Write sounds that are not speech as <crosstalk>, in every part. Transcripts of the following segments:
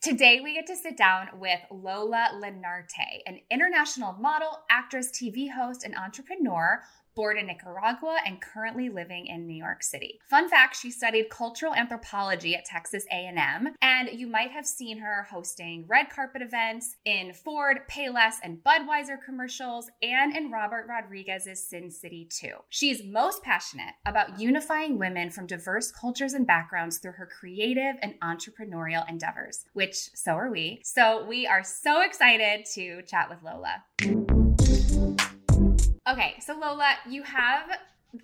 Today, we get to sit down with Lola Lenarte, an international model, actress, TV host, and entrepreneur born in Nicaragua and currently living in New York City. Fun fact, she studied cultural anthropology at Texas A&M, and you might have seen her hosting red carpet events in Ford, Payless, and Budweiser commercials and in Robert Rodriguez's Sin City 2. She's most passionate about unifying women from diverse cultures and backgrounds through her creative and entrepreneurial endeavors, which so are we. So we are so excited to chat with Lola. Okay, so Lola, you have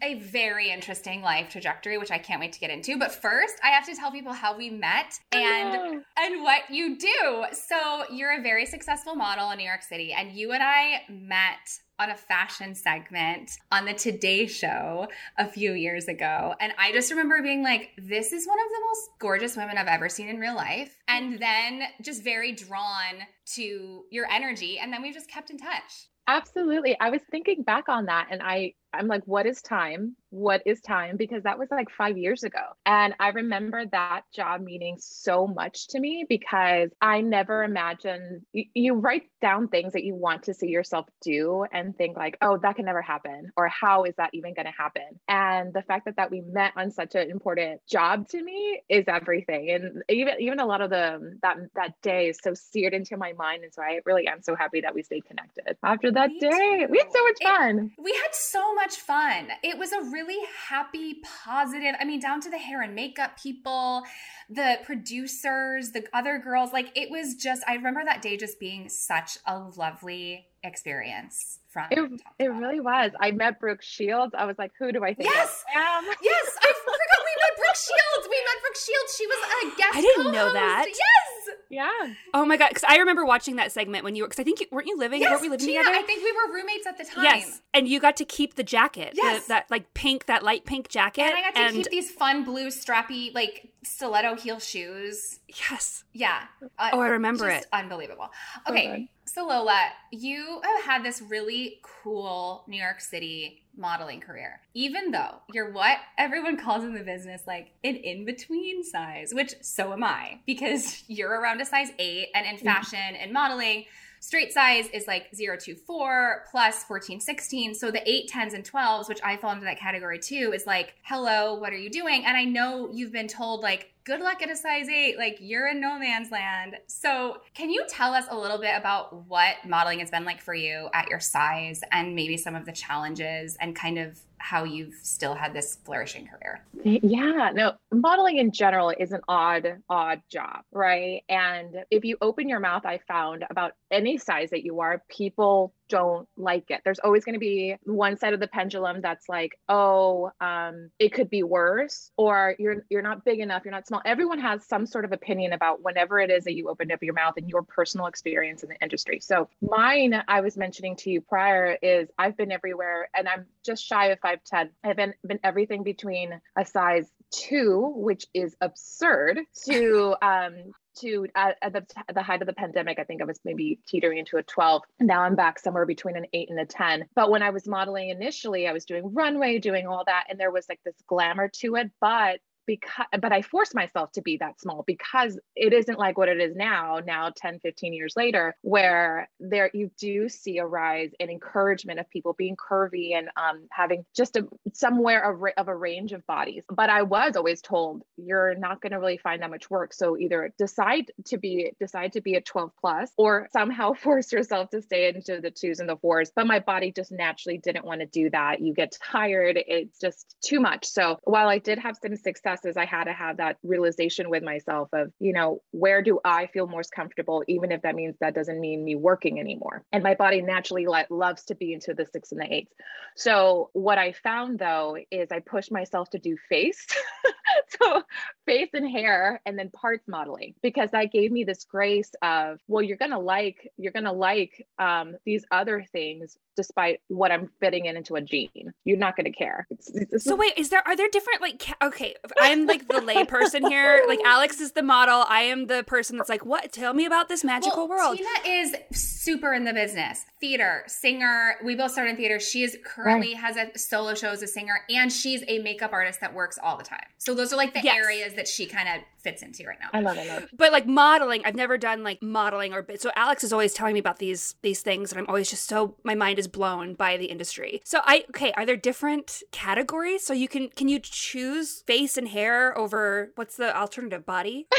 a very interesting life trajectory which I can't wait to get into. But first, I have to tell people how we met and and what you do. So, you're a very successful model in New York City and you and I met on a fashion segment on the Today Show a few years ago. And I just remember being like, this is one of the most gorgeous women I've ever seen in real life. And then just very drawn to your energy. And then we just kept in touch. Absolutely. I was thinking back on that and I I'm like, what is time? What is time? Because that was like five years ago. And I remember that job meaning so much to me because I never imagined you, you, write down things that you want to see yourself do and think like, oh, that can never happen. Or how is that even going to happen? And the fact that that we met on such an important job to me is everything. And even even a lot of the that that day is so seared into my mind. And so I really am so happy that we stayed connected after that me day. Too. We had so much fun. It, we had so much much fun. It was a really happy, positive, I mean, down to the hair and makeup people, the producers, the other girls. Like, it was just, I remember that day just being such a lovely experience from it, it really was. I met brooke shields. I was like who do i think yes! I <laughs> yes! I forgot we met brooke shields. We met brooke shields. She was a guest i didn't co-host. know that. Yes yeah. Oh my god because i remember watching that segment when you were because i think you, weren't you living yes, weren't we living Gina, together? I think we were roommates at the time. Yes and you got to keep the jacket yes. the, that like pink that light pink jacket and i got to and... keep these fun blue strappy like stiletto heel shoes. Yes. Yeah. Uh, oh i remember it. unbelievable. Okay so, Lola, you have had this really cool New York City modeling career, even though you're what everyone <laughs> calls in the business like an in between size, which so am I, because <laughs> you're around a size eight, and in mm-hmm. fashion and modeling, straight size is like 0 to 4 plus 14 16 so the 8 10s and 12s which i fall into that category too is like hello what are you doing? And i know you've been told like good luck at a size eight. Like you're in no man's land. So, can you tell us a little bit about what modeling has been like for you at your size and maybe some of the challenges and kind of how you've still had this flourishing career? Yeah, no, modeling in general is an odd, odd job, right? And if you open your mouth, I found about any size that you are, people don't like it. There's always going to be one side of the pendulum that's like, oh, um, it could be worse, or you're you're not big enough, you're not small. Everyone has some sort of opinion about whenever it is that you opened up your mouth and your personal experience in the industry. So mine, I was mentioning to you prior, is I've been everywhere, and I'm just shy of five ten. I've been been everything between a size two, which is absurd, to <laughs> um, to at, at, the, at the height of the pandemic, I think I was maybe teetering into a 12. Now I'm back somewhere between an eight and a 10. But when I was modeling initially, I was doing runway, doing all that, and there was like this glamour to it. But because but i forced myself to be that small because it isn't like what it is now now 10 15 years later where there you do see a rise in encouragement of people being curvy and um, having just a somewhere of, of a range of bodies. But i was always told you're not going to really find that much work. So either decide to be decide to be a 12 plus or somehow <laughs> force yourself to stay into the twos and the fours. But my body just naturally didn't want to do that. You get tired. It's just too much. So while i did have some success success is I had to have that realization with myself of, you know, where do I feel most comfortable, even if that means that doesn't mean me working anymore. And my body naturally like loves to be into the six and the eights. So what I found though is I pushed myself to do face. <laughs> so face and hair and then parts modeling because that gave me this grace of well you're gonna like you're gonna like um, these other things despite what i'm fitting in into a jean you're not gonna care it's, it's, so wait is there are there different like ca- okay i'm like the lay person here like alex is the model i am the person that's like what tell me about this magical well, world tina is super in the business theater singer we both started in theater she is currently right. has a solo show as a singer and she's a makeup artist that works all the time so those are like the yes. areas that she kind of fits into right now. I love it. Love. But like modeling, I've never done like modeling or so Alex is always telling me about these these things and I'm always just so my mind is blown by the industry. So I okay, are there different categories so you can can you choose face and hair over what's the alternative body? <laughs>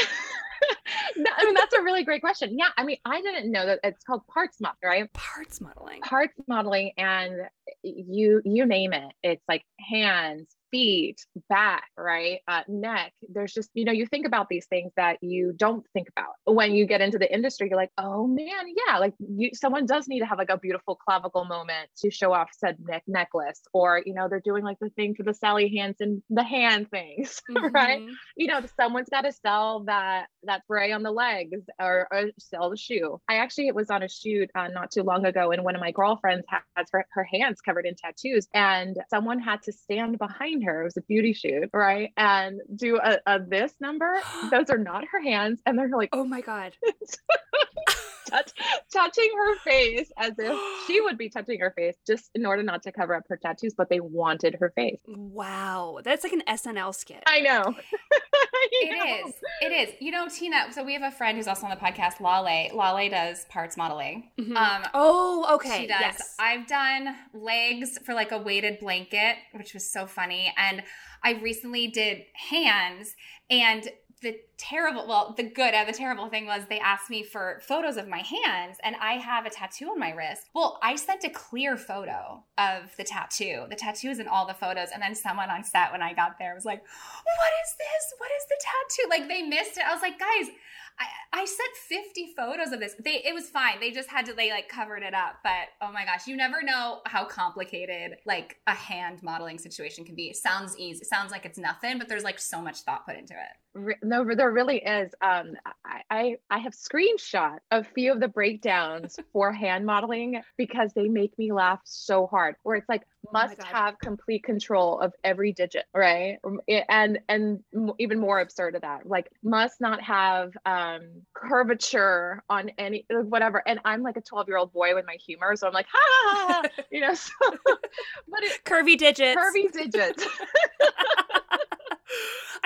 I mean, that's a really great question. Yeah. I mean, I didn't know that it's called parts modeling, right? Parts modeling. Parts modeling. And you, you name it. It's like hands, feet, back, right? Uh, neck. There's just, you know, you think about these things that you don't think about when you get into the industry. You're like, oh man, yeah, like you, someone does need to have like a beautiful clavicle moment to show off said neck necklace, or you know, they're doing like the thing for the Sally Hansen, the hand things, <laughs> mm-hmm. right? You know, someone's got to sell that that spray on the legs or, or, sell the shoe. I actually was on a shoot uh, not too long ago, and one of my girlfriends has her, her hands covered in tattoos, and someone had to stand behind her. It was a beauty shoot, right? And do a, a this number. <gasps> Those are not her hands. And they're like, oh my God. <laughs> <laughs> <laughs> touch, touching her face as if she <gasps> would be touching her face just in order not to cover up her tattoos, but they wanted her face. Wow. That's like an SNL skit. I know. <laughs> It is. It is. You know, Tina, so we have a friend who's also on the podcast, Lale. Lale does parts modeling. Mm-hmm. Um, oh, okay. She does. Yes. I've done legs for like a weighted blanket, which was so funny. And I recently did hands and the terrible well the good and the terrible thing was they asked me for photos of my hands and i have a tattoo on my wrist well i sent a clear photo of the tattoo the tattoo is in all the photos and then someone on set when i got there was like what is this what is the tattoo like they missed it i was like guys I, I sent 50 photos of this. They it was fine. They just had to they like covered it up. But oh my gosh, you never know how complicated like a hand modeling situation can be. It sounds easy. It sounds like it's nothing, but there's like so much thought put into it no there really is um I, I have screenshot a few of the breakdowns <laughs> for hand modeling because they make me laugh so hard where it's like oh must oh have complete control of every digit right? Um, and and even more absurd of that like must not have um curvature on any whatever and i'm like a 12 year old boy with my humor so i'm like ha <laughs> you know so <laughs> but it, curvy digits. Curvy digits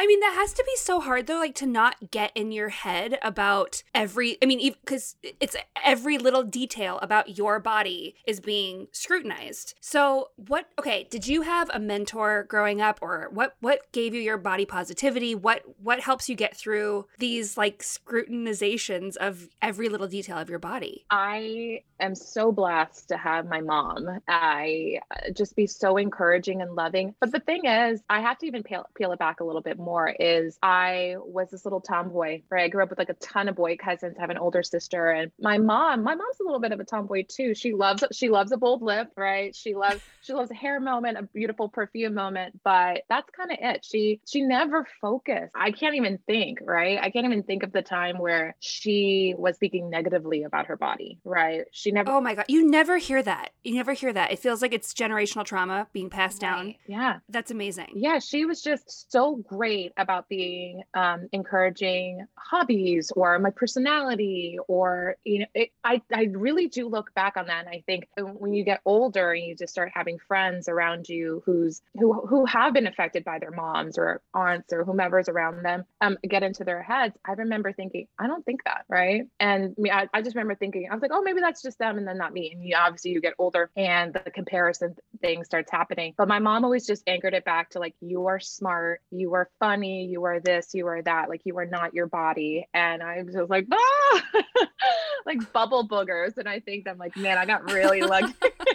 I mean, that has to be so hard though, like to not get in your head about every, I mean, because it's every little detail about your body is being scrutinized. So, what, okay, did you have a mentor growing up or what, what gave you your body positivity? What, what helps you get through these like scrutinizations of every little detail of your body? I am so blessed to have my mom. I uh, just be so encouraging and loving. But the thing is, I have to even peel, peel it back a little bit more more is I was this little tomboy, right? I grew up with like a ton of boy cousins, I have an older sister, and my mom, my mom's a little bit of a tomboy too. She loves she loves a bold lip, right? She loves <laughs> she loves a hair moment, a beautiful perfume moment, but that's kind of it. She she never focused. I can't even think, right? I can't even think of the time where she was speaking negatively about her body, right? She never Oh my god, you never hear that. You never hear that. It feels like it's generational trauma being passed right. down. Yeah. That's amazing. Yeah, she was just so great great about being um, encouraging hobbies or my personality or you know it, I, I really do look back on that and i think when you get older and you just start having friends around you who's who who have been affected by their moms or aunts or whomever's around them um, get into their heads i remember thinking i don't think that right? And I, I just remember thinking i was like oh maybe that's just them and then not me. And you obviously you get older and the comparison thing starts happening. But my mom always just anchored it back to like you are smart you are funny, you are this, you are that, like you are not your body. And I was just like, ah, <laughs> like bubble boogers. And I think I'm like, man, I got really lucky. got <laughs>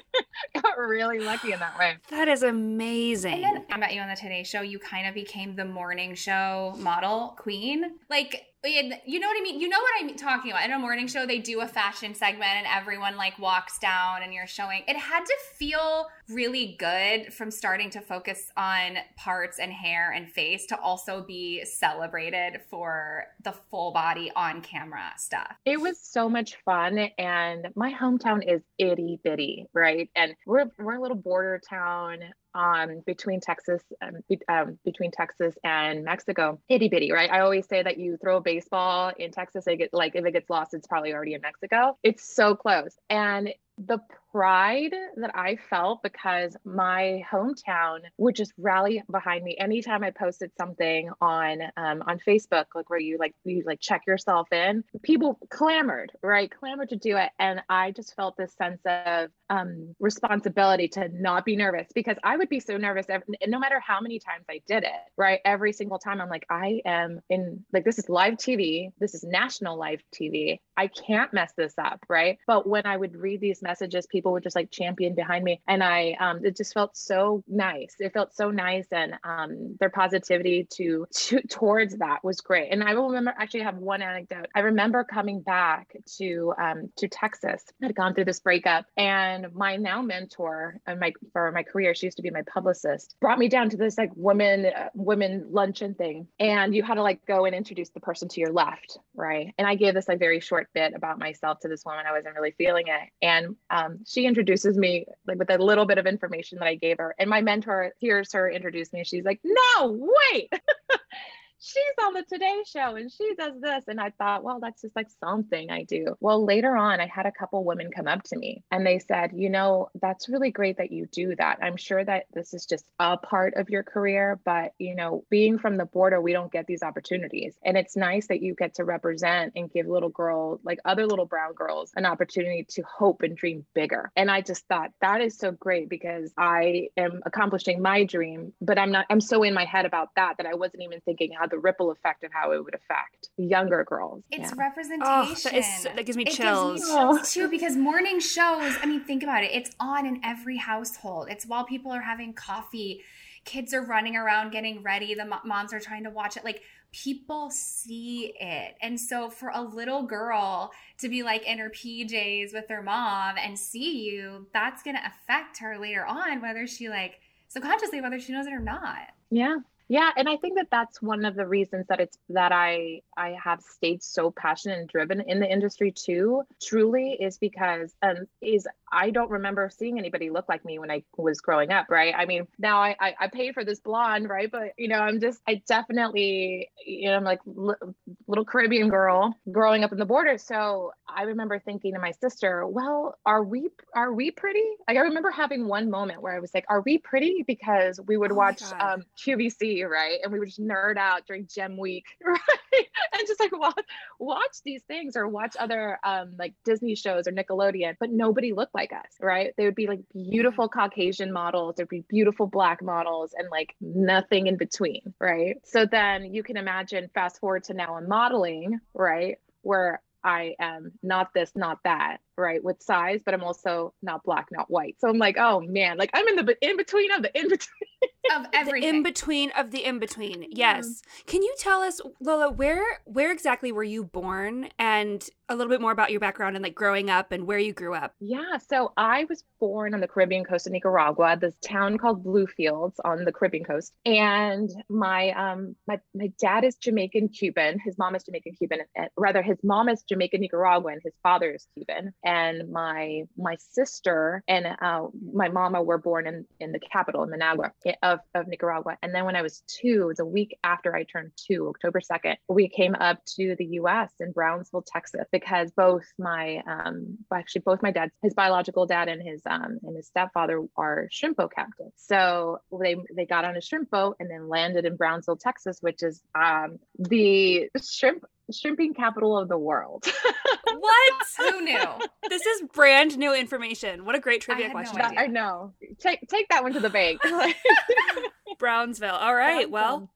<laughs> got really lucky in that way. That is amazing. And then I met you on the Today Show. You kind of became the morning show model queen. Like, you know what I mean? You know what I'm talking about. In a morning show, they do a fashion segment and everyone like walks down and you're showing. It had to feel really good from starting to focus on parts and hair and face to also be celebrated for the full body on camera stuff. It was so much fun. And my hometown is itty bitty, right? And we're, we're a little border town um, between Texas, um, be, um, between Texas and Mexico, itty bitty, right? I always say that you throw a baseball in Texas, they get like if it gets lost, it's probably already in Mexico. It's so close, and the pride that I felt because my hometown would just rally behind me anytime I posted something on um, on Facebook, like where you like you like check yourself in. People clamored, right? Clamored to do it, and I just felt this sense of um, responsibility to not be nervous because I would be so nervous every, no matter how many times I did it, right? Every single time I'm like, I am in like this is live TV, this is national live TV. I can't mess this up, right? But when I would read these messages, people would just like champion behind me. And I, um, it just felt so nice. It felt so nice. And um, their positivity to, to, towards that was great. And I remember actually have one anecdote. I remember coming back to, um, to Texas. I had gone through this breakup and my now mentor and my, for my career, she used to be my publicist, brought me down to this like women, uh, women luncheon thing. And you had to like go and introduce the person to your left. Right. And I gave this like very short bit about myself to this woman. I wasn't really feeling it. And um, she introduces me like with a little bit of information that I gave her. And my mentor hears her introduce me. She's like, no, wait. <laughs> she's on the Today Show and she does this. And I thought, well, that's just like something I do. Well, later on, I had a couple women come up to me and they said, you know, that's really great that you do that. I'm sure that this is just a part of your career, but, you know, being from the border, we don't get these opportunities. And it's nice that you get to represent and give little girls, like other little brown girls, an opportunity to hope and dream bigger. And I just thought that is so great because I am accomplishing my dream, but I'm not, I'm so in my head about that that I wasn't even thinking how the ripple effect of how it would affect younger girls. It's yeah. representation. Oh, that, is, that gives me it chills. Gives me chills too because morning shows. I mean, think about it. It's on in every household. It's while people are having coffee, kids are running around getting ready. The moms are trying to watch it. Like people see it, and so for a little girl to be like in her PJs with her mom and see you, that's gonna affect her later on, whether she like subconsciously, whether she knows it or not. Yeah, yeah, and I think that that's one of the reasons that it's that I I have stayed so passionate and driven in the industry too. Truly is because um is I don't remember seeing anybody look like me when I was growing up, right? I mean, now I I, I paid for this blonde, right? But you know, I'm just I definitely you know I'm like li- little Caribbean girl growing up in the border. So I remember thinking to my sister, well, are we are we pretty? Like I remember having one moment where I was like, are we pretty? Because we would Oh watch um QVC, right? And we would just nerd out during Gem Week, <laughs> right? and just like watch watch these things or watch other um like Disney shows or Nickelodeon, but nobody looked like us, right? They would be like beautiful Caucasian models, there'd be beautiful black models and like nothing in between, right? So then you can imagine fast forward to now I'm modeling, right? Where I am not this, not that, right? With size, but I'm also not black, not white. So I'm like, oh man, like I'm in the in between of the in between. <laughs> Of everything. in between of the in between. Yes. Can you tell us, Lola, where where exactly were you born, and a little bit more about your background and like growing up and where you grew up? Yeah, so I was born on the Caribbean coast of Nicaragua, this town called Bluefields on the Caribbean coast. And my um my my dad is Jamaican Cuban, his mom is Jamaican Cuban, rather his mom is Jamaican Nicaraguan, his father is Cuban. And my my sister and uh, my mama were born in in the capital in Managua eh, of of Nicaragua. And then when I was two, it was a week after I turned two, October second, we came up to the U.S. in Brownsville, Texas, because both my um actually both my dad, his biological dad and his um and his stepfather are shrimp boat captains. So they they got on a shrimp boat and then landed in Brownsville, Texas, which is um the shrimp shrimping capital of the world. <laughs> What? Who knew? this is brand new information. What a great trivia had no question. idea. I know. Take take that one to the bank. <laughs> Brownsville. All right. Well,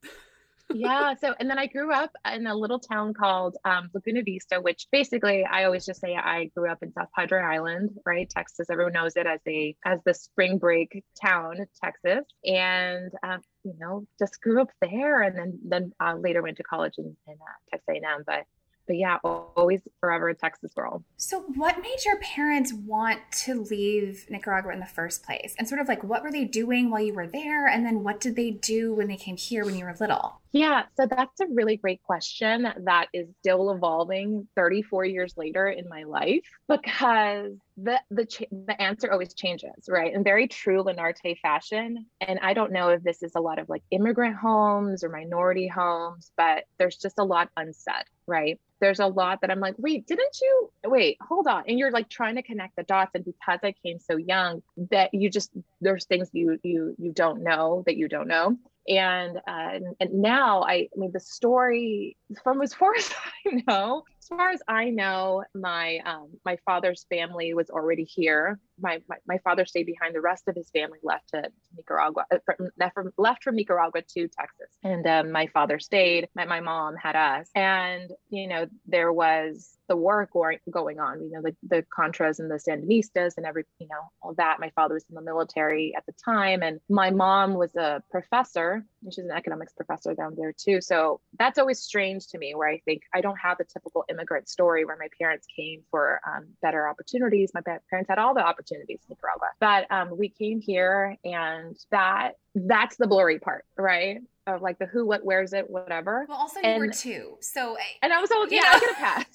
yeah. So, and then I grew up in a little town called um, Laguna Vista, which basically I always just say I grew up in South Padre Island, right? Texas. Everyone knows it as a as the spring break town, Texas, and um, you know, just grew up there, and then then uh, later went to college in, in uh, Texas A&M. But but yeah, always forever a Texas girl. So, what made your parents want to leave Nicaragua in the first place? And sort of like, what were they doing while you were there? And then, what did they do when they came here when you were little? Yeah, so that's a really great question that is still evolving 34 years later in my life because the the ch- the answer always changes, right? In very true Lenarte fashion, and I don't know if this is a lot of like immigrant homes or minority homes, but there's just a lot unsaid, right? There's a lot that I'm like, wait, didn't you wait, hold on. And you're like trying to connect the dots. And because I came so young, that you just there's things you you you don't know that you don't know and uh, and, now I, I mean the story from as far <laughs> as I know, far as I know, my um, my father's family was already here. My, my, my father stayed behind. The rest of his family left to Nicaragua, uh, left from left from Nicaragua to Texas, and um, my father stayed. My my mom had us, and you know there was the war going on, you know, the, the Contras and the Sandinistas and every, you know, all that. My father was in the military at the time. And my mom was a professor, she's an economics professor down there too. So that's always strange to me, where I think I don't have the typical immigrant story where my parents came for um, better opportunities. My parents had all the opportunities in Nicaragua, but um, we came here and that that's the blurry part, right? Of like the who, what, where's it, whatever. Well, also you were two, so and I was all yeah, I get a pass.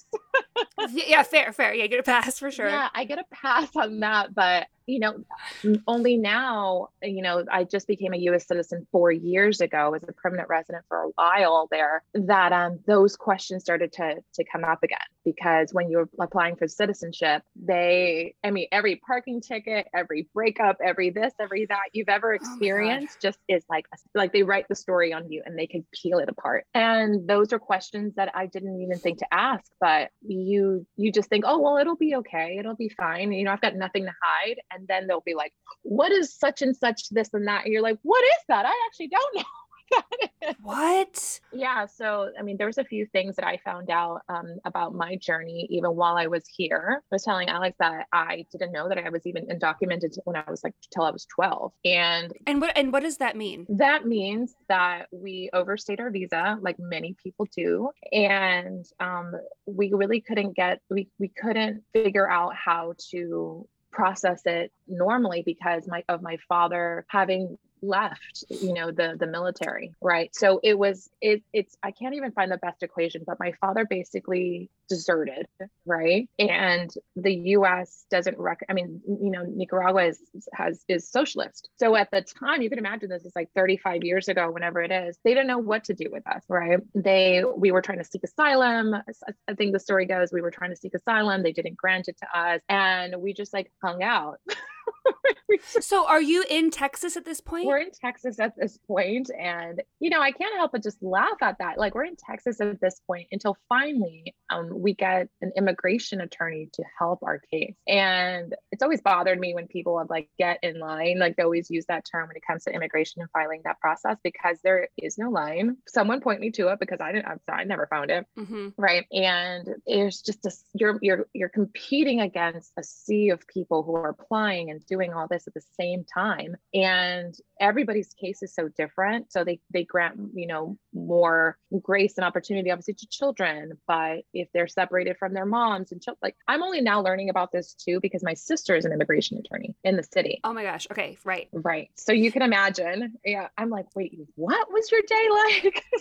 <laughs> yeah, fair, fair. Yeah, you get a pass for sure. Yeah, I get a pass on that, but you know, only now, you know, I just became a US citizen four years ago as a permanent resident for a while there, that um, those questions started to, to come up again. Because when you're applying for citizenship, they, I mean, every parking ticket, every breakup, every this, every that you've ever oh experienced oh just is like, like they write the story on you and they can peel it apart. And those are questions that I didn't even think to ask, but you, you just think, oh, well, it'll be okay. It'll be fine. You know, I've got nothing to hide and then they'll be like, what is such and such this and that? And you're like, what is that? I actually don't <laughs> know. <laughs> what? Yeah. So, I mean, there was a few things that I found out um, about my journey even while I was here. I was telling Alex that I didn't know that I was even undocumented when I was like till I was 12. And and what and what does that mean? That means that we overstayed our visa, like many people do, and um, we really couldn't get we we couldn't figure out how to process it normally because my of my father having left you know the the military right? So it was it it's i can't even find the best equation but my father basically deserted right? And the us doesn't rec i mean you know nicaragua is has is socialist. So at the time you can imagine this is like 35 years ago whenever it is they didn't know what to do with us right? They we were trying to seek asylum. I think the story goes we were trying to seek asylum. They didn't grant it to us. And we just like hung out. <laughs> So are you in Texas at this point? We're in Texas at this point. And you know, I can't help but just laugh at that. Like we're in Texas at this point until finally um, we get an immigration attorney to help our case. And it's always bothered me when people have like get in line, like they always use that term when it comes to immigration and filing that process because there is no line. Someone point me to it because I didn't I never found it. Mm-hmm. Right. And it's just a, you're you're you're competing against a sea of people who are applying and doing all this at the same time and everybody's case is so different so they they grant you know more grace and opportunity obviously to children but if they're separated from their moms and children like i'm only now learning about this too because my sister is an immigration attorney in the city. Oh my gosh. Okay. Right. Right. So you can imagine. Yeah. I'm like wait what was your day like? <laughs>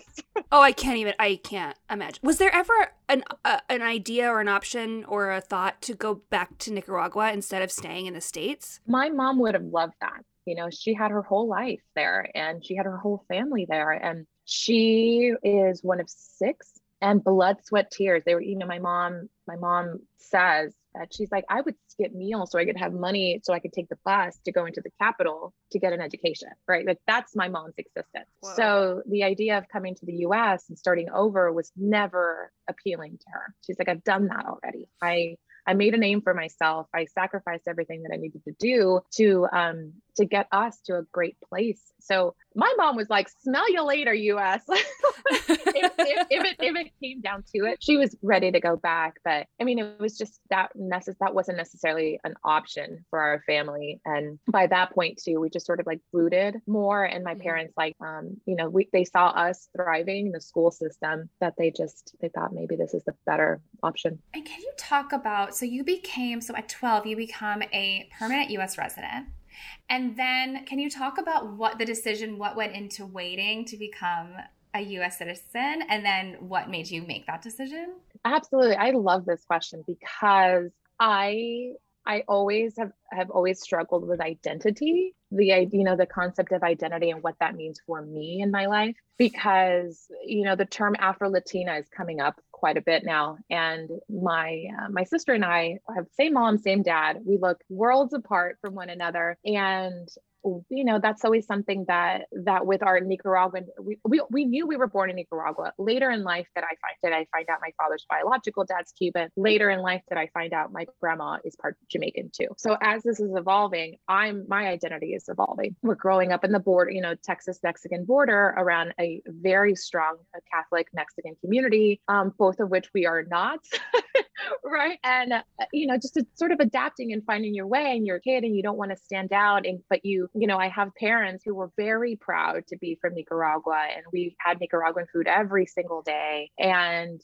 Oh i can't even i can't imagine. Was there ever an uh, an idea or an option or a thought to go back to nicaragua instead of staying in the states? My mom would have loved that. You know she had her whole life there and she had her whole family there. And she is one of six and blood sweat tears. They were you know my mom my mom says that she's like i would skip meals so i could have money so i could take the bus to go into the capital to get an education right? Like that's my mom's existence. Whoa. so the idea of coming to the us and starting over was never appealing to her. She's like i've done that already. I I made a name for myself. I sacrificed everything that I needed to do to um, to get us to a great place. So my mom was like, smell you later, US. if, if, if, it, if it came down to it, she was ready to go back. But I mean, it was just that necess- that wasn't necessarily an option for our family. And by that point too, we just sort of like rooted more. And my Mm-hmm. parents like, um, you know, we, they saw us thriving in the school system that they just, they thought maybe this is the better option. And can you talk about so you became so at 12 you become a permanent US resident. And then can you talk about what the decision what went into waiting to become a US citizen and then what made you make that decision? Absolutely. I love this question because I I always have have always struggled with identity, the you know the concept of identity and what that means for me in my life because you know the term Afro Latina is coming up quite a bit now. And my uh, my sister and I have same mom same dad. We look worlds apart from one another. And you know that's always something that that with our nicaraguan we, we, we knew we were born in nicaragua. Later in life that i find that i find out my father's biological dad's cuban. Later in life that i find out my grandma is part jamaican too. So as this is evolving i'm my identity is evolving. We're growing up in the border you know texas mexican border around a very strong catholic mexican community um, both of which we are not <laughs> right. And uh, you know just sort of adapting and finding your way and you're a kid and you don't want to stand out and but you you know i have parents who were very proud to be from nicaragua and we had nicaraguan food every single day and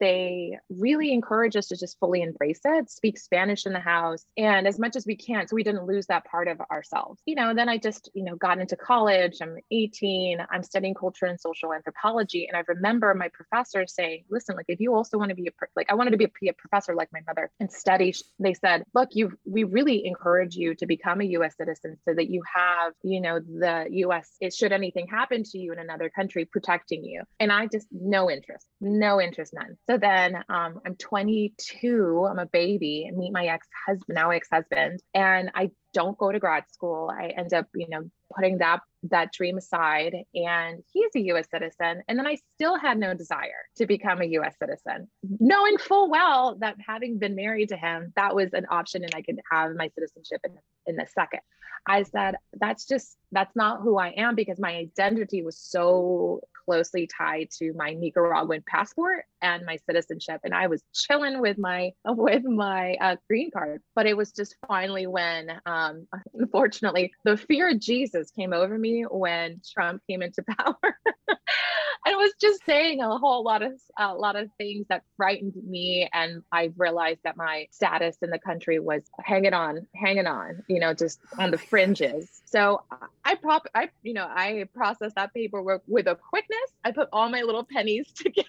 they really encourage us to just fully embrace it, speak Spanish in the house, and as much as we can, so we didn't lose that part of ourselves. You know, then I just, you know, got into college. I'm 18, I'm studying culture and social anthropology. And I remember my professor saying, listen, like, if you also want to be a, like, I wanted to be a, professor like my mother and study, they said, look, you, we really encourage you to become a US citizen so that you have, you know, the US, it, should anything happen to you in another country, protecting you. And I just, no interest, no interest, none. So then um, I'm 22, I'm a baby, meet my ex husband, now ex husband, and I don't go to grad school. I end up, you know, putting that that dream aside and he's a US citizen and then I still had no desire to become a US citizen knowing full well that having been married to him that was an option and I could have my citizenship in in a second I said that's just that's not who I am because my identity was so closely tied to my Nicaraguan passport and my citizenship and I was chilling with my <laughs> with my uh, green card but it was just finally when um, <laughs> unfortunately the fear of Jesus came over me when Trump came into <laughs> power. and it was just saying a whole lot of a lot of things that frightened me and I realized that my status in the country was hanging on, hanging on, you know, just on the fringes. So I prop I you know, I processed that paperwork with a quickness. I put all my little pennies <laughs> together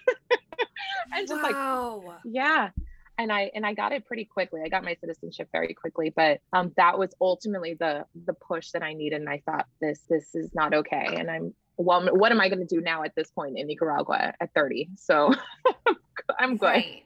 and just wow. like yeah and I and I got it pretty quickly. I got my citizenship very quickly, but um, that was ultimately the the push that I needed. And I thought this this is not okay. And I'm well, what am I going to do now at this point in Nicaragua at 30? So <laughs> I'm good. Right.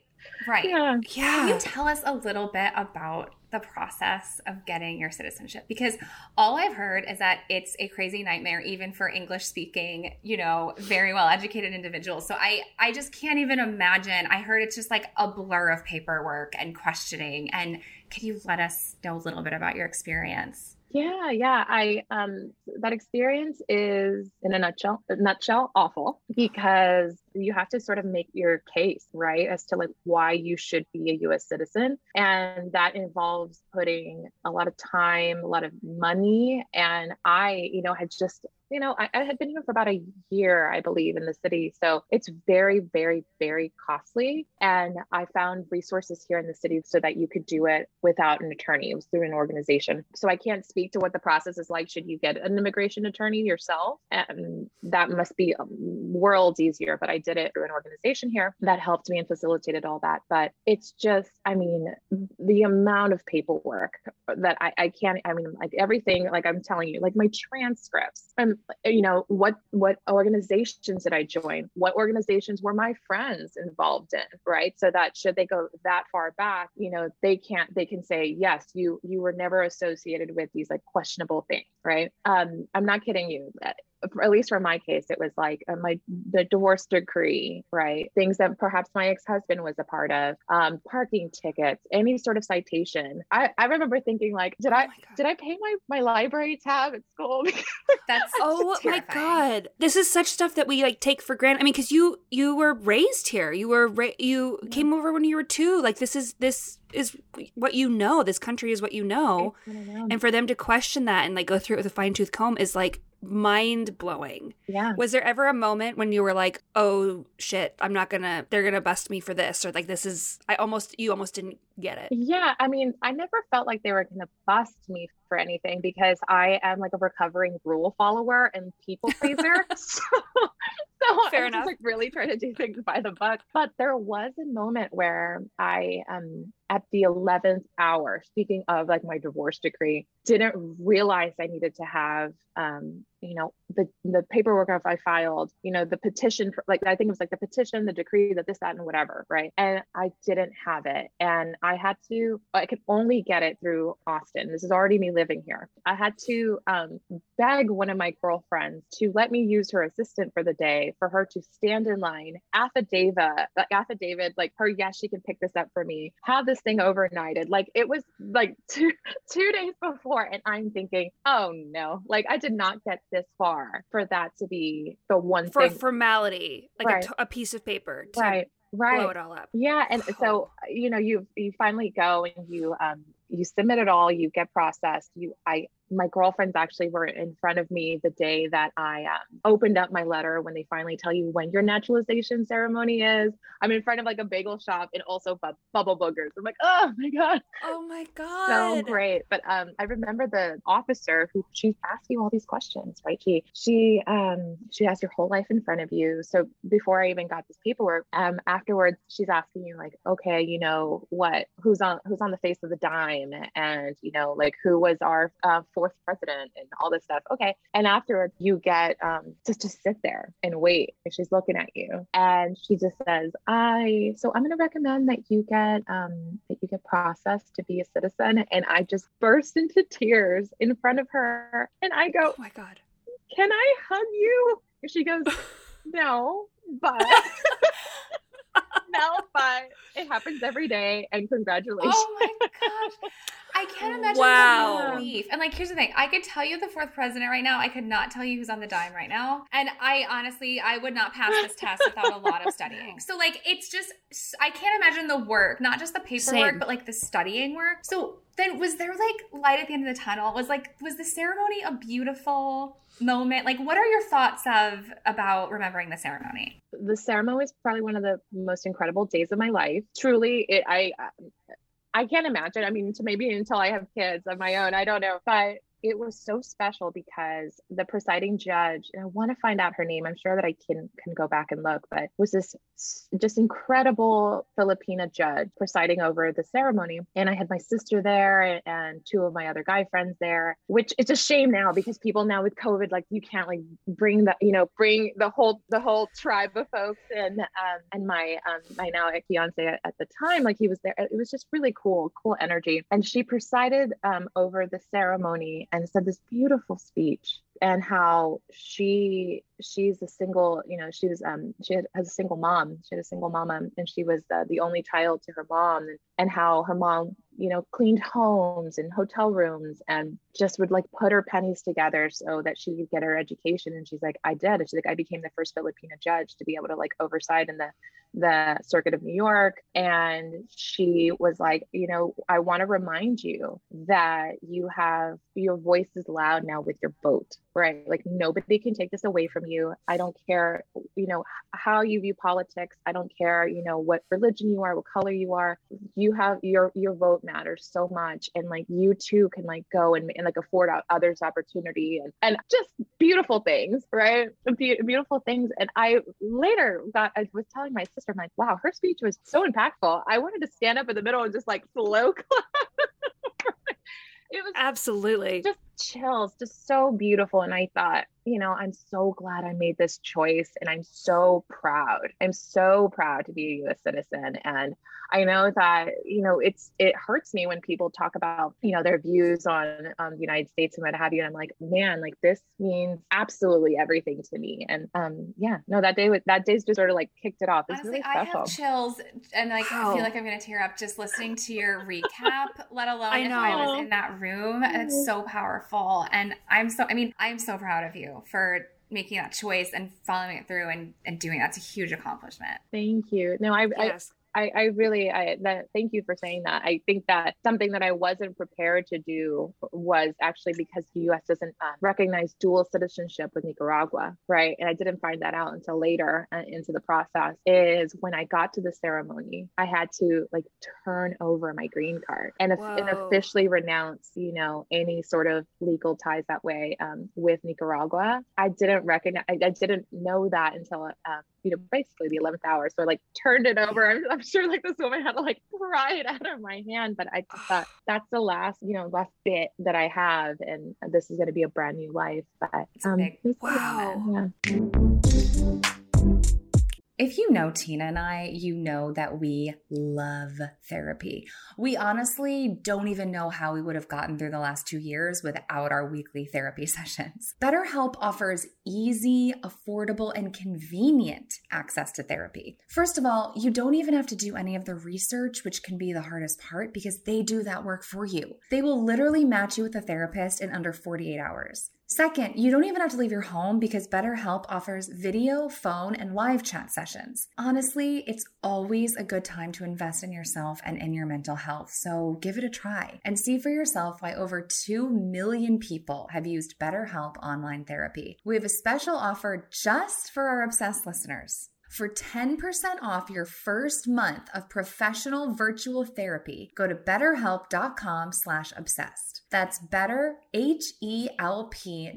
Right. Yeah. Can Yeah. you tell us a little bit about the process of getting your citizenship? Because all I've heard is that it's a crazy nightmare, even for English speaking, you know, very well educated individuals. So I, I just can't even imagine. I heard it's just like a blur of paperwork and questioning. And can you let us know a little bit about your experience? Yeah, yeah. I um that experience is in a nutshell nutshell awful because you have to sort of make your case, right, as to like why you should be a US citizen. And that involves putting a lot of time, a lot of money. And I, you know, had just you know, I, I, had been here for about a year, I believe, in the city. So it's very, very, very costly. And I found resources here in the city so that you could do it without an attorney. It was through an organization. So I can't speak to what the process is like should you get an immigration attorney yourself. And that must be um, worlds easier. But I did it through an organization here that helped me and facilitated all that. But it's just, I mean, the amount of paperwork that I, I can't, I mean, like everything, like I'm telling you, like my transcripts and you know what what organizations did i join? What organizations were my friends involved in right? So that should they go that far back you know they can't they can say yes you you were never associated with these like questionable things right? Um i'm not kidding you at least for my case, it was like uh, my the divorce decree, right? Things that perhaps my ex husband was a part of, um, parking tickets, any sort of citation. I, I remember thinking like, did Oh I did I pay my my library tab at school? <laughs> That's Oh my god. This is such stuff that we like take for granted. I mean cuz you you were raised here. You were ra- you came over when you were 2. Like this is this is what you know. This country is what you know. And for them to question that and like go through it with a fine tooth comb is like mind blowing. yeah. Was there ever a moment when you were like, "Oh shit, I'm not to they're to bust me for this," or like this is I almost you almost didn't get it. Yeah, I mean, I never felt like they were to bust me for anything because I am like a recovering rule follower and people <laughs> pleaser. <laughs> so, so Fair I was enough. just like really trying to do things by the book. But there was a moment where I um at the 11th hour, speaking of like my divorce decree, didn't realize I needed to have um, you know, the the paperwork I filed, you know, the petition for like I think it was like the petition, the decree, that this, that, and whatever, right? And I didn't have it. And I had to, I could only get it through Austin. This is already me living here. I had to um beg one of my girlfriends to let me use her assistant for the day for her to stand in line, affidavit, like affidavit, like her, yes, she can pick this up for me, have this thing overnighted. Like it was like <laughs> two two days before, and I'm thinking, oh no, like I did not get this far for that to be the one For thing. formality, like Right. a, t- a piece of paper to right, right. blow it all up. Yeah, and so you know, you you finally go and you um you submit it all, you get processed. You I my girlfriends actually were in front of me the day that I um, opened up my letter when they finally tell you when your naturalization ceremony is. I'm in front of like a bagel shop and also bu- bubble boogers. I'm like, oh my god, Oh my god. so great. But um, I remember the officer who she's asking all these questions, right? She she um she has your whole life in front of you. So before I even got this paperwork, um, afterwards she's asking you like, okay, you know what? Who's on who's on the face of the dime, and you know like who was our uh, fourth president and all this stuff. Okay, and afterwards you get um just to sit there and wait. And she's looking at you, and she just says, I so I'm going to recommend that you get um that you get processed to be a citizen. And I just burst into tears in front of her, and I go, Oh my god. Can I hug you? And she goes, <laughs> No, but. <laughs> no, but it happens every day, and congratulations. Oh my gosh. I can't imagine Wow. the relief. And like, here's the thing: I could tell you the fourth president right now. I could not tell you who's on the dime right now. And I honestly, I would not pass this test without a lot of studying. <laughs> So like, it's just I can't imagine the work, not just the paperwork, Same. but like the studying work. So then, was there like light at the end of the tunnel? Was like, was the ceremony a beautiful moment? Like, what are your thoughts of about remembering the ceremony? the ceremony is probably one of the most incredible days of my life. Truly, it, I I can't imagine. I mean, to maybe until I have kids of my own, I don't know, but it was so special because the presiding judge, and I want to find out her name. I'm sure that I can can go back and look, but was this just incredible Filipina judge presiding over the ceremony. And I had my sister there and two of my other guy friends there, which it's a shame now because people now with COVID, like you can't like bring the, you know, bring the whole the whole tribe of folks and um and my um my now fiance at, at the time, like he was there. It was just really cool, cool energy. And she presided um over the ceremony and said this beautiful speech and how she she's a single you know she was um she had, has a single mom. She had a single mama and she was uh, the only child to her mom and, and how her mom you know cleaned homes and hotel rooms and just would like put her pennies together so that she could get her education. And she's like i did. And she's like i became the first filipina judge to be able to like oversight in the the circuit of new york. And she was like you know i want to remind you that you have your voice is loud now with your vote right? Like nobody can take this away from you. I don't care you know how you view politics. I don't care you know what religion you are what color you are. You have your your vote matters so much and like you too can like go and, and like afford out others opportunity and and just beautiful things right? Be- beautiful things. And i later got i was telling my sister i'm like wow her speech was so impactful. I wanted to stand up in the middle and just like slow clap <laughs> it was Absolutely. just chills, just so beautiful. And I thought, you know, I'm so glad I made this choice and I'm so proud. I'm so proud to be a US citizen. And I know that, you know, it's, it hurts me when people talk about, you know, their views on um, the United States and what have you. And I'm like, man, like this means absolutely everything to me. And um, yeah, no, that day was, that day's just sort of like kicked it off. It's Honestly, really I have chills and like I feel like I'm gonna tear up just listening to your recap, let alone I if I was in that room. And it's so powerful. And I'm so I mean, I'm so proud of you for making that choice and following it through and, and doing that's a huge accomplishment. Thank you. No, I, I, Yes. I, I really, I that thank you for saying that. I think that something that I wasn't prepared to do was actually because the U.S. doesn't uh, recognize dual citizenship with Nicaragua, right? And I didn't find that out until later uh, into the process. Is when I got to the ceremony, I had to like turn over my green card and, and officially renounce, you know, any sort of legal ties that way um, with Nicaragua. I didn't recognize, I, I didn't know that until um, you know, basically the 11th hour. So I like turned it over. I'm, I'm sure like this woman had to like pry it out of my hand, but I just thought <sighs> that's the last, you know, last bit that I have. And this is going to be a brand new life. But um, Wow. yeah. If you know Tina and I, you know that we love therapy. We honestly don't even know how we would have gotten through the last two years without our weekly therapy <laughs> sessions. BetterHelp offers easy, affordable, and convenient access to therapy. First of all, you don't even have to do any of the research, which can be the hardest part because they do that work for you. They will literally match you with a therapist in under 48 hours. Second, you don't even have to leave your home because BetterHelp offers video, phone, and live chat sessions. Honestly, it's always a good time to invest in yourself and in your mental health, so give it a try and see for yourself why over 2 million people have used BetterHelp online therapy. We have a special offer just for our obsessed listeners. For 10% off your first month of professional virtual therapy, go to betterhelp.com slash obsessed. That's better,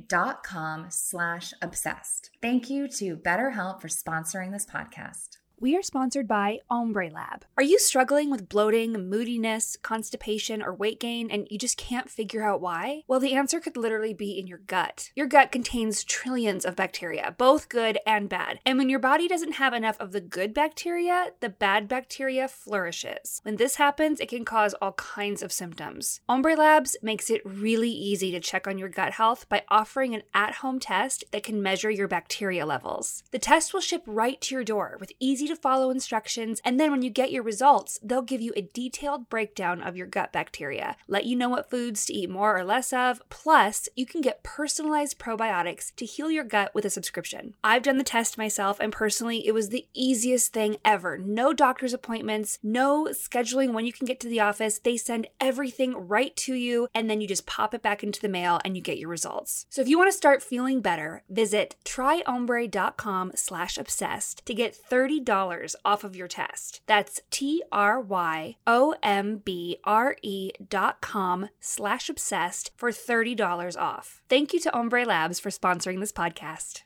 dot com slash obsessed. Thank you to BetterHelp for sponsoring this podcast. We are sponsored by Ombre Lab. Are you struggling with bloating, moodiness, constipation, or weight gain, and you just can't figure out why? Well, the answer could literally be in your gut. Your gut contains trillions of bacteria, both good and bad. And when your body doesn't have enough of the good bacteria, the bad bacteria flourishes. When this happens, it can cause all kinds of symptoms. Ombre Labs makes it really easy to check on your gut health by offering an at home test that can measure your bacteria levels. The test will ship right to your door with easy to follow instructions, and then when you get your results, they'll give you a detailed breakdown of your gut bacteria, let you know what foods to eat more or less of, plus, you can get personalized probiotics to heal your gut with a subscription. I've done the test myself, and personally, it was the easiest thing ever. No doctor's appointments, no scheduling when you can get to the office. They send everything right to you, and then you just pop it back into the mail and you get your results. So if you want to start feeling better, visit tryombre.com slash obsessed to get $30 off of your test. That's T R Y O M B R E dot com slash obsessed for $30 off. Thank you to Ombre Labs for sponsoring this podcast.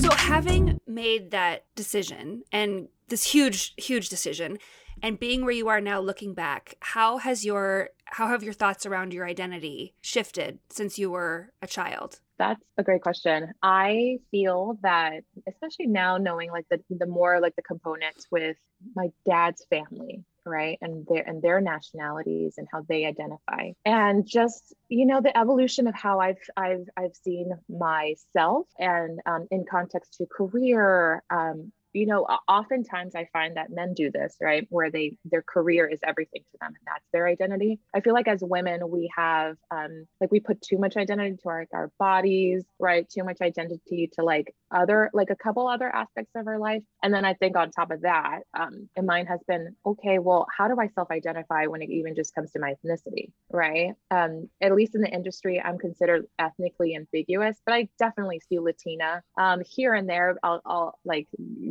So, having made that decision and this huge, huge decision, and being where you are now, looking back, how has your how have your thoughts around your identity shifted since you were a child? That's a great question. I feel that, especially now, knowing like the the more like the components with my dad's family, right, and their and their nationalities and how they identify, and just you know the evolution of how I've I've I've seen myself, and um, in context to career, um, you know oftentimes i find that men do this right where they their career is everything to them and that's their identity. I feel like as women we have um like we put too much identity to our, our bodies right too much identity to like other like a couple other aspects of our life. And then i think on top of that um and mine has been okay well how do i self-identify when it even just comes to my ethnicity? Right? Um at least in the industry i'm considered ethnically ambiguous but i definitely see latina um here and there. I'll, I'll like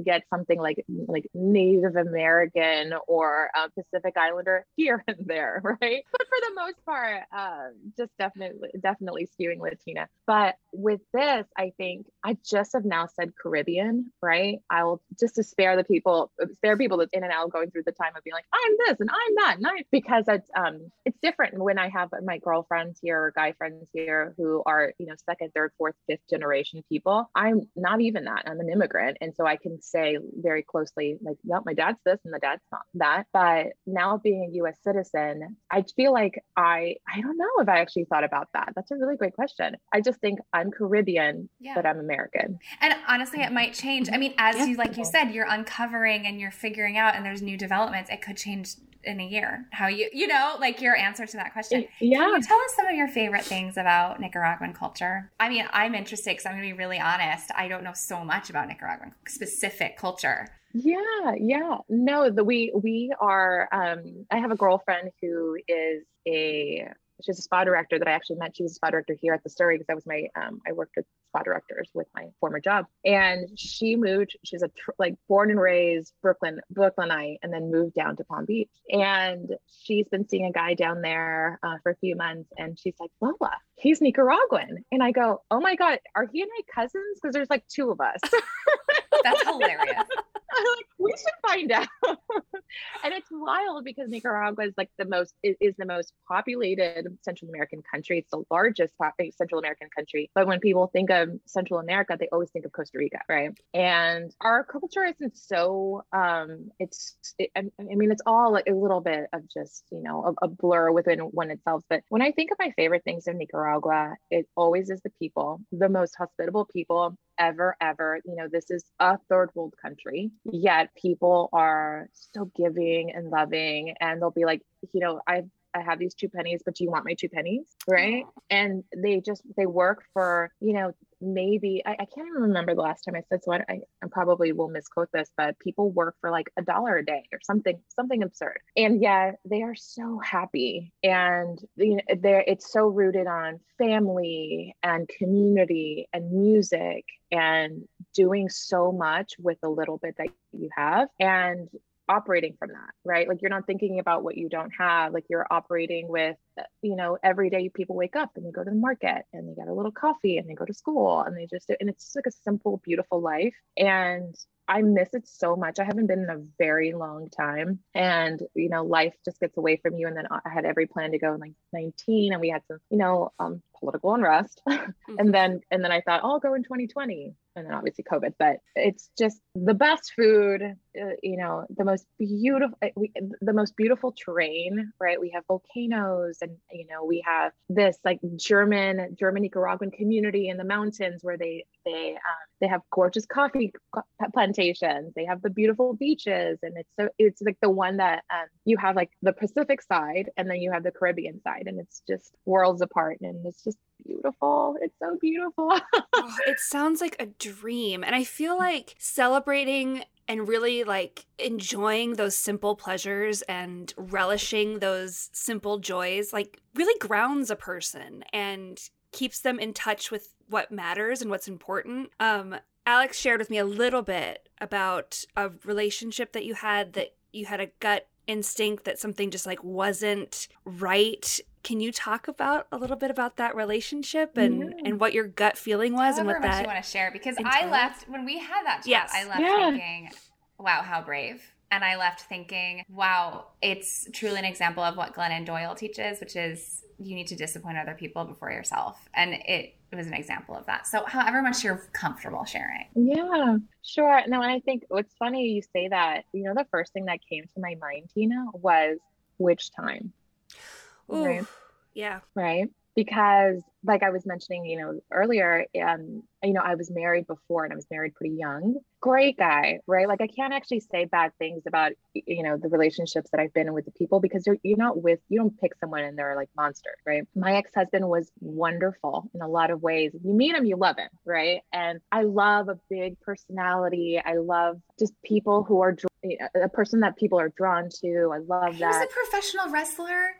get something like like Native American or uh, Pacific Islander here <laughs> and there, right? But for the most part, um, just definitely definitely skewing Latina. But with this, I think I just have now said Caribbean, right? I will just to spare the people, spare people that's in and out going through the time of being like, I'm this and I'm that, and I because it's um it's different when I have my girlfriends here or guy friends here who are you know second, third, fourth, fifth generation people. I'm not even that. I'm an immigrant, and so I can say very closely like, yep, my dad's this and the dad's not that. But now being a U.S. citizen, I feel like I I don't know if I actually thought about that. That's a really great question. I just think I'm Caribbean, Yeah. but I'm American. And honestly, it might change. I mean, as Yeah. you like you said, you're uncovering and you're figuring out, and there's new developments. It could change in a year. How you you know like your answer to that question. Can Yeah. you tell us some of your favorite things about Nicaraguan culture? I mean, I'm interested because I'm going to be really honest. I don't know so much about Nicaraguan specific culture. Yeah, yeah. No, the we we are um I have a girlfriend who is a she's a spa director that I actually met. She was a spa director here at the Surrey because that was my um I worked with spa directors with my former job. And she moved, she's a tr- like born and raised Brooklyn Brooklynite and then moved down to Palm Beach. And she's been seeing a guy down there uh, for a few months and she's like, "Lola, he's Nicaraguan." And I go, "Oh my god, are he and I cousins because there's like two of us." <laughs> That's hilarious. <laughs> Like, we should find out. <laughs> and it's wild because Nicaragua is like the most is, the most populated Central American country. It's the largest Central American country. But when people think of Central America, they always think of Costa Rica, right? And our culture isn't so. Um, it's. It, I mean, it's all a little bit of just you know a, a blur within one itself. But when I think of my favorite things in Nicaragua, it always is the people, the most hospitable people ever, ever. You know, this is a third world country, yet people are so giving and loving. And they'll be like, you know, I I have these two pennies, but do you want my two pennies? Right. And they just they work for, you know, maybe I, I can't even remember the last time I said so I, I, probably will misquote this, but people work for like a dollar a day or something, something absurd. And yet they are so happy. And you know, they're it's so rooted on family and community and music and doing so much with the little bit that you have. And operating from that, right? Like you're not thinking about what you don't have. Like you're operating with, uh, you know, every day people wake up and they go to the market and they get a little coffee and they go to school and they just, and it's just like a simple, beautiful life. And I miss it so much. I haven't been in a very long time. And, you know, life just gets away from you. And then I had every plan to go in like 19 and we had some, you know, um, political unrest. <laughs> and then, and then I thought, oh, I'll go in 2020 and then obviously COVID, but it's just the best food, uh, you know, the most beautiful, uh, we, the most beautiful terrain, right? We have volcanoes and, you know, we have this like German, German Nicaraguan community in the mountains where they, they, um, they have gorgeous coffee plantations. They have the beautiful beaches. And it's so, it's like the one that um, you have like the Pacific side and then you have the Caribbean side and it's just worlds apart and it's just beautiful. It's so beautiful. <laughs> oh, it sounds like a dream. And I feel like celebrating and really like enjoying those simple pleasures and relishing those simple joys like really grounds a person and keeps them in touch with what matters and what's important. Um Alex shared with me a little bit about a relationship that you had that you had a gut instinct that something just like wasn't right can you talk about a little bit about that relationship and Yeah. and what your gut feeling was and However what much that you want to share because I left when we had that chat. Yes. I left Yeah. thinking, "Wow, how brave!" And I left thinking, "Wow, it's truly an example of what Glennon Doyle teaches, which is you need to disappoint other people before yourself." And it, it was an example of that. So, however much you're comfortable sharing. Yeah, sure. No, and I think what's funny you say that, you know, the first thing that came to my mind, Tina, was which time, Ooh, Right. yeah right? Because like I was mentioning, you know, earlier, um, you know, I was married before and I was married pretty young. Great guy, right? Like I can't actually say bad things about, you know, the relationships that I've been in with the people because you're you're not with you don't pick someone and they're like monster, right? My ex-husband was wonderful in a lot of ways. You meet him, you love him, right? And I love a big personality. I love just people who are a person that people are drawn to. I love He was that. a professional wrestler,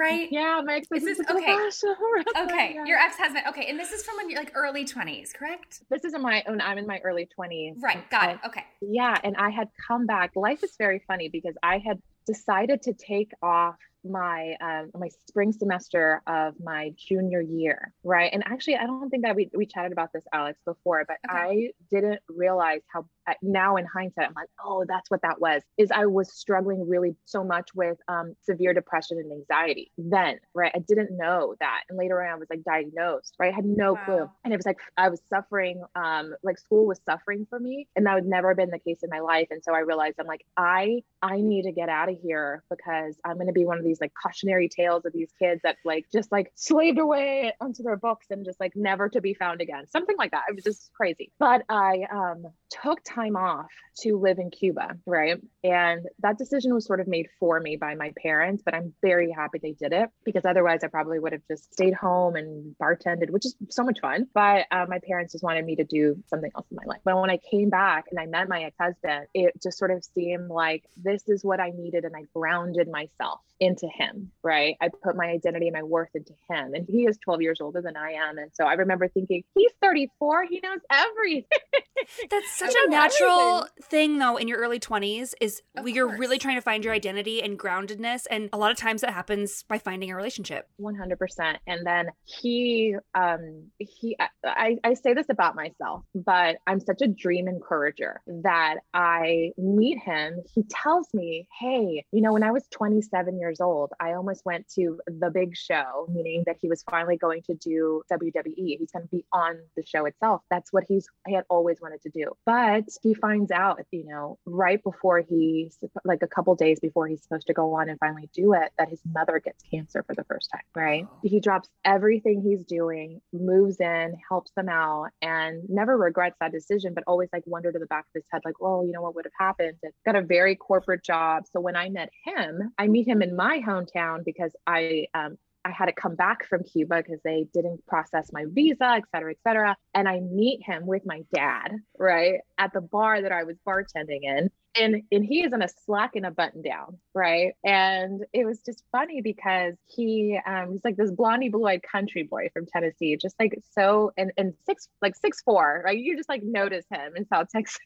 right? Yeah, my ex Is this- oh a okay. professional. Okay, Yeah. your ex-husband. Okay, and this is from when you're like early 20s, correct? This is in my own. I'm in my early 20s. Right, got it. Okay. Yeah, and I had come back. Life is very funny because I had decided to take off my um my spring semester of my junior year right? And actually i don't think that we, we chatted about this alex before but Okay. i didn't realize how uh, now in hindsight i'm like oh that's what that was is i was struggling really so much with um severe depression and anxiety then right? I didn't know that and later on i was like diagnosed right? I had no clue. And it was like i was suffering um like school was suffering for me and that had never been the case in my life and so i realized i'm like i i need to get out of here because i'm going to be one of these like cautionary tales of these kids that like just like slaved away onto their books and just like never to be found again. Something like that. It was just crazy. But i um took time off to live in cuba right? And that decision was sort of made for me by my parents but i'm very happy they did it because otherwise i probably would have just stayed home and bartended which is so much fun. But uh, my parents just wanted me to do something else in my life. But when i came back and i met my ex-husband it just sort of seemed like this is what i needed and i grounded myself into him right i put my identity and my worth into him and he is 12 years older than i am and so i remember thinking he's 34 he knows everything <laughs> That's such a natural thing, though, in your early 20s, is Of you're really trying to find your identity and groundedness. And a lot of times that happens by finding a relationship. 100% and then he um he I, I say this about myself but i'm such a dream encourager that i meet him he tells me hey you know when i was 27 years old i almost went to the big show meaning that he was finally going to do wwe he's going to be on the show itself. That's what he's he had always wanted to do. But he finds out you know right before he like a couple days before he's supposed to go on and finally do it that his mother gets cancer for the first time right? Oh. He drops everything he's doing moves in helps them out and never regrets that decision but always like wondered in the back of his head like well you know what would have happened? And got a very corporate job. So when i met him i meet him in my hometown because i um, I had to come back from Cuba because they didn't process my visa, et cetera, et cetera. And I meet him with my dad, right, at the bar that I was bartending in. And, and he is in a slack and a button down, right? And it was just funny because he um he's like this blondie blue-eyed country boy from Tennessee, just like so and and six like six four, right? You just like notice him in South Texas.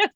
<laughs>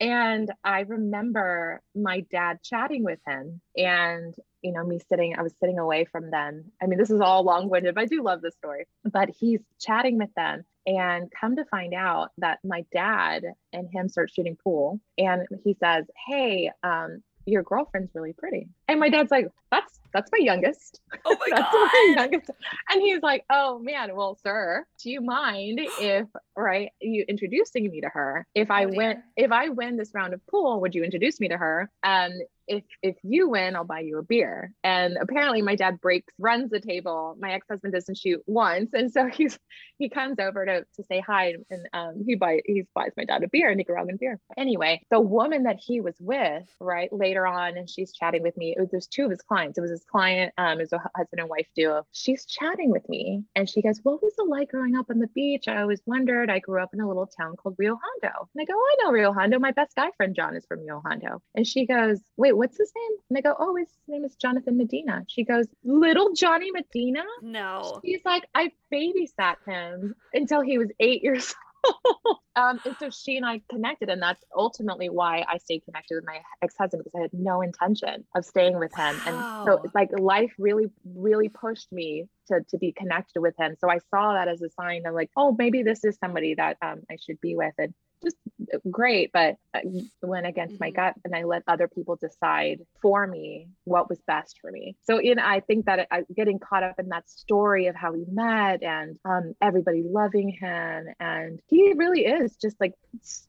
And I remember my dad chatting with him and, you know, me sitting, I was sitting away from them. I mean, this is all long winded, but I do love this story. But he's chatting with them and come to find out that my dad and him start shooting pool. And he says, Hey, um, your girlfriend's really pretty. And my dad's like, that's that's my youngest. Oh my <laughs> That's my youngest. And he's like, oh man, well, sir, do you mind if right you introducing me to her? If I Oh, win, dear. if I win this round of pool, would you introduce me to her? Um, if if you win, I'll buy you a beer. And apparently my dad breaks, runs the table. My ex-husband doesn't shoot once. And so <laughs> he's he comes over to to say hi and um he buy he buys my dad a beer, a Nicaraguan beer. Anyway, the woman that he was with, right, later on, and she's chatting with me. It was there's two of his clients. It was his client, um, was a husband and wife duo. She's chatting with me and she goes, What was it like growing up on the beach? I always wondered. I grew up in a little town called Rio Hondo. And I go, I know Rio Hondo. My best guy friend John is from Rio Hondo. And she goes, Wait, what's his name? And I go, Oh, his name is Jonathan Medina. She goes, Little Johnny Medina? No. He's like, I babysat him until he was eight years <laughs> old. um, and so she and I connected, and that's ultimately why I stayed connected with my ex-husband because I had no intention of staying with him. And so it's like life really, really pushed me to to be connected with him. So I saw that as a sign of like, oh, maybe this is somebody that um, I should be with. And just uh, great, but I went against my Mhm. gut and I let other people decide for me what was best for me. So, you know, I think that I, getting caught up in that story of how we met and um, everybody loving him, and he really is just like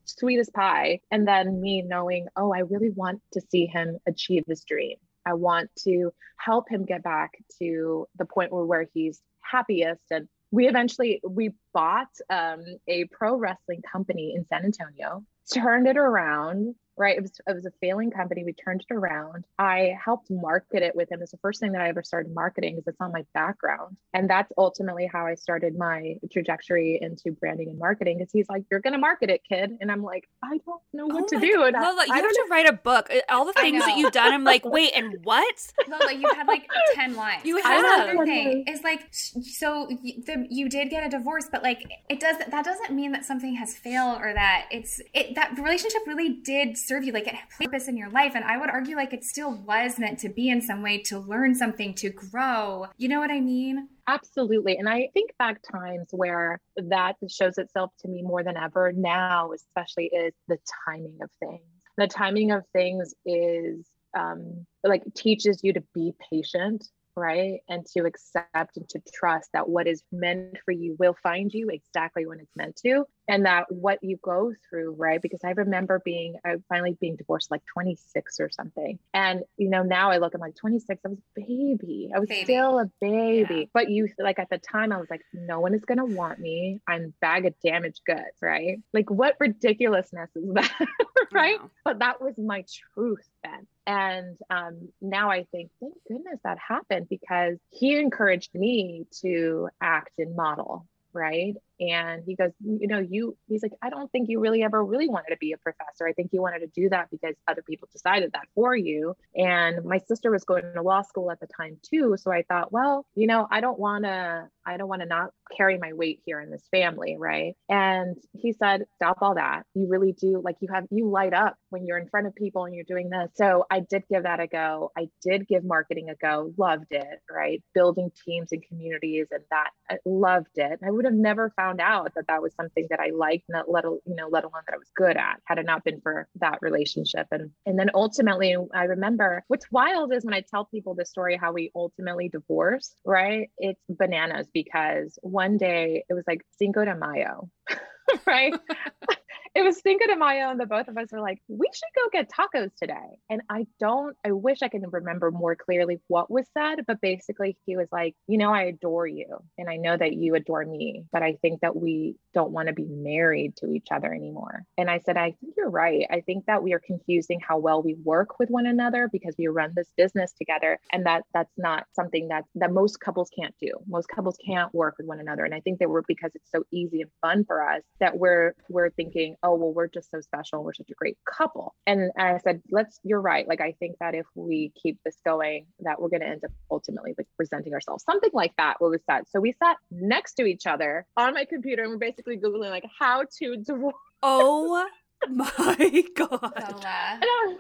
sweet as pie. And then me knowing, oh, I really want to see him achieve his dream. I want to help him get back to the point where, where he's happiest and we eventually we bought um, a pro wrestling company in san antonio turned it around right? It was it was a failing company. We turned it around. I helped market it with him. It's the first thing that I ever started marketing because it's on my background. And that's ultimately how I started my trajectory into branding and marketing. Because he's like, You're gonna market it, kid. And I'm like, I don't know what Oh to do. God. And I- Lola, you I have don't to write a book. Uh, All the things that you've done, I'm like, <laughs> wait, and what? Lola, you had like <laughs> 10 lines. You And have. Another thing is like, so y- the, you did get a divorce, but like, it does, that doesn't mean that something has failed or that it's, it, that relationship really did serve you. Like it had purpose in your life. And I would argue like it still was meant to be in some way to learn something, to grow. You know what I mean? Absolutely. And I think back times where that shows itself to me more than ever now, especially is the timing of things. The timing of things is um, like teaches you to be patient, right? And to accept and to trust that what is meant for you will find you exactly when it's meant to. And that what you go through, right? Because I remember being, I finally being divorced like 26 or something. And, you know, now I look, I'm like 26, I was a baby. I was Baby. still a baby. Yeah. But you, like at the time, I was like, no one is going to want me. I'm bag of damaged goods, right? Like, what ridiculousness is <laughs> that, right? Wow. but that was my truth then and um, now i think thank goodness that happened because he encouraged me to act and model right and he goes you know you he's like i don't think you really ever really wanted to be a professor. I think you wanted to do that because other people decided that for you. And my sister was going to law school at the time too. So i thought well you know i don't want to i don't want to not carry my weight here in this family right? And he said stop all that. You really do like you have you light up when you're in front of people and you're doing this. So i did give that a go. I did give marketing a go. Loved it right? Building teams and communities and that i loved it. I would have never found out that that was something that i liked not let you know let alone that i was good at had it not been for that relationship. And and then ultimately i remember what's wild is when i tell people the story how we ultimately divorced right? It's bananas because one day it was like cinco de mayo <laughs> right <laughs> <laughs> it was Cinco de Mayo, and the both of us were like, we should go get tacos today. And I don't, I wish I could remember more clearly what was said, but basically he was like, you know, I adore you and I know that you adore me, but I think that we don't want to be married to each other anymore. And I said, I think you're right. I think that we are confusing how well we work with one another because we run this business together. And that that's not something that that most couples can't do. Most couples can't work with one another. And I think that we're because it's so easy and fun for us that we're we're thinking, oh well, we're just so special. We're such a great couple. And I said, let's. You're right. Like I think that if we keep this going, that we're going to end up ultimately like presenting ourselves something like that. What was said. So we sat next to each other on my computer, and we're basically googling like how to divorce. Oh <laughs> my god. Lola. Uh, I'm-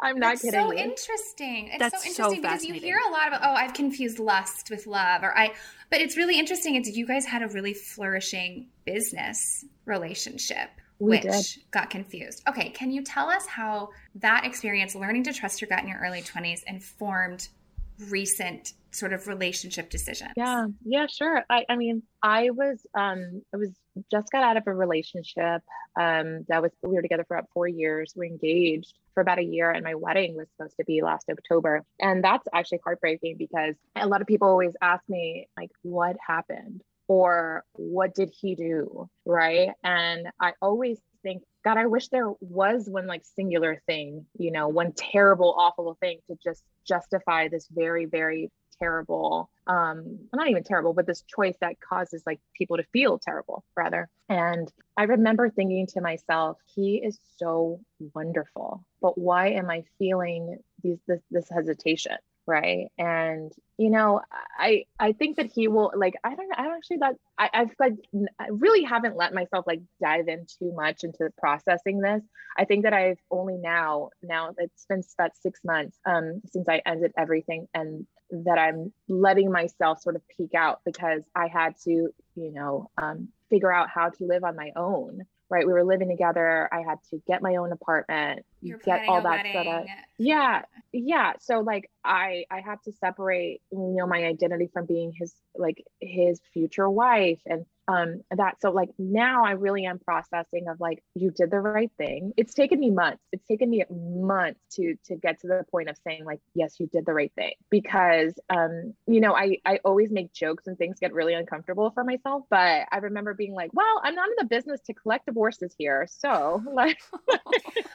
I'm not That's kidding. so you. interesting. It's That's so so interesting because you hear a lot about, oh, I've confused lust with love, or I, but it's really interesting. It's you guys had a really flourishing business relationship, We which did. got confused. Okay, can you tell us how that experience, learning to trust your gut in your early 20s, informed recent sort of relationship decisions? Yeah, yeah, sure. I, I mean, I was, um, I was just got out of a relationship. Um, that was we were together for about four years. We're engaged for about a year, and my wedding was supposed to be last October. And that's actually heartbreaking because a lot of people always ask me, like, what happened? Or what did he do? Right. And I always think, God, I wish there was one like singular thing, you know, one terrible, awful thing to just justify this very, very terrible um not even terrible but this choice that causes like people to feel terrible rather and i remember thinking to myself he is so wonderful but why am i feeling these this, this hesitation right. And you know i i think that he will like i don't i actually that I, i've like i really haven't let myself like dive in too much into processing this. I think that i've only now now it's been about six months um since i ended everything and that i'm letting myself sort of peek out because i had to you know um, figure out how to live on my own right? We were living together. I had to get my own apartment You're get all that set up. yeah yeah. So like i i have to separate you know my identity from being his like his future wife and um that. So like now i really am processing of like you did the right thing. It's taken me months. It's taken me months to to get to the point of saying like yes you did the right thing because um you know i i always make jokes and things get really uncomfortable for myself but i remember being like well i'm not in the business to collect divorces here so <laughs> like <laughs>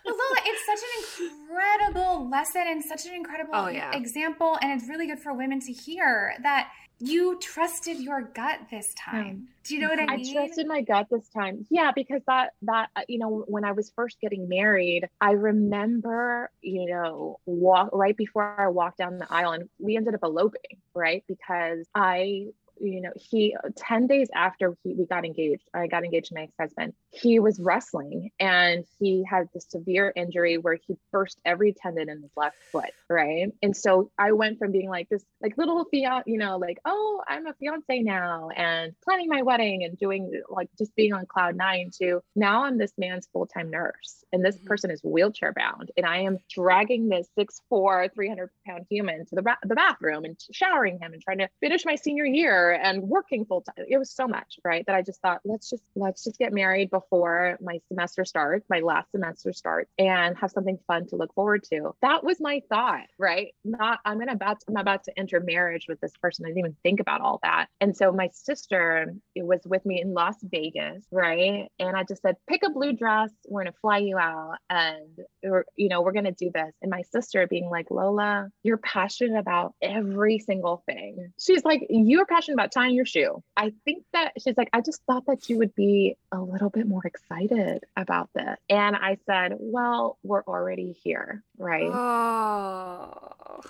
Well, Lola, it's such an incredible lesson and such an incredible Oh, yeah. example. And it's really good for women to hear that you trusted your gut this time. Do you know what I mean? I trusted my gut this time. Yeah, because that that uh, you know when I was first getting married, I remember you know walk right before I walked down the aisle, and we ended up eloping, right? Because I you know he 10 days after he, we got engaged i got engaged to my ex-husband he was wrestling and he had this severe injury where he burst every tendon in his left foot right and so i went from being like this like little fiance you know like oh i'm a fiance now and planning my wedding and doing like just being on cloud nine to now i'm this man's full-time nurse and this Mhm. person is wheelchair bound and i am dragging this 6'4 300 pound human to the, ba- the bathroom and showering him and trying to finish my senior year and working full time it was so much right that i just thought let's just let's just get married before my semester starts my last semester starts and have something fun to look forward to. That was my thought right? Not i'm gonna about i'm about to enter marriage with this person. I didn't even think about all that. And so my sister it was with me in las vegas right? And i just said pick a blue dress. We're gonna fly you out and you know we're gonna do this. And my sister being like lola you're passionate about every single thing. She's like you're passionate about tying your shoe i think that she's like i just thought that you would be a little bit more excited about this and i said well we're already here right Oh.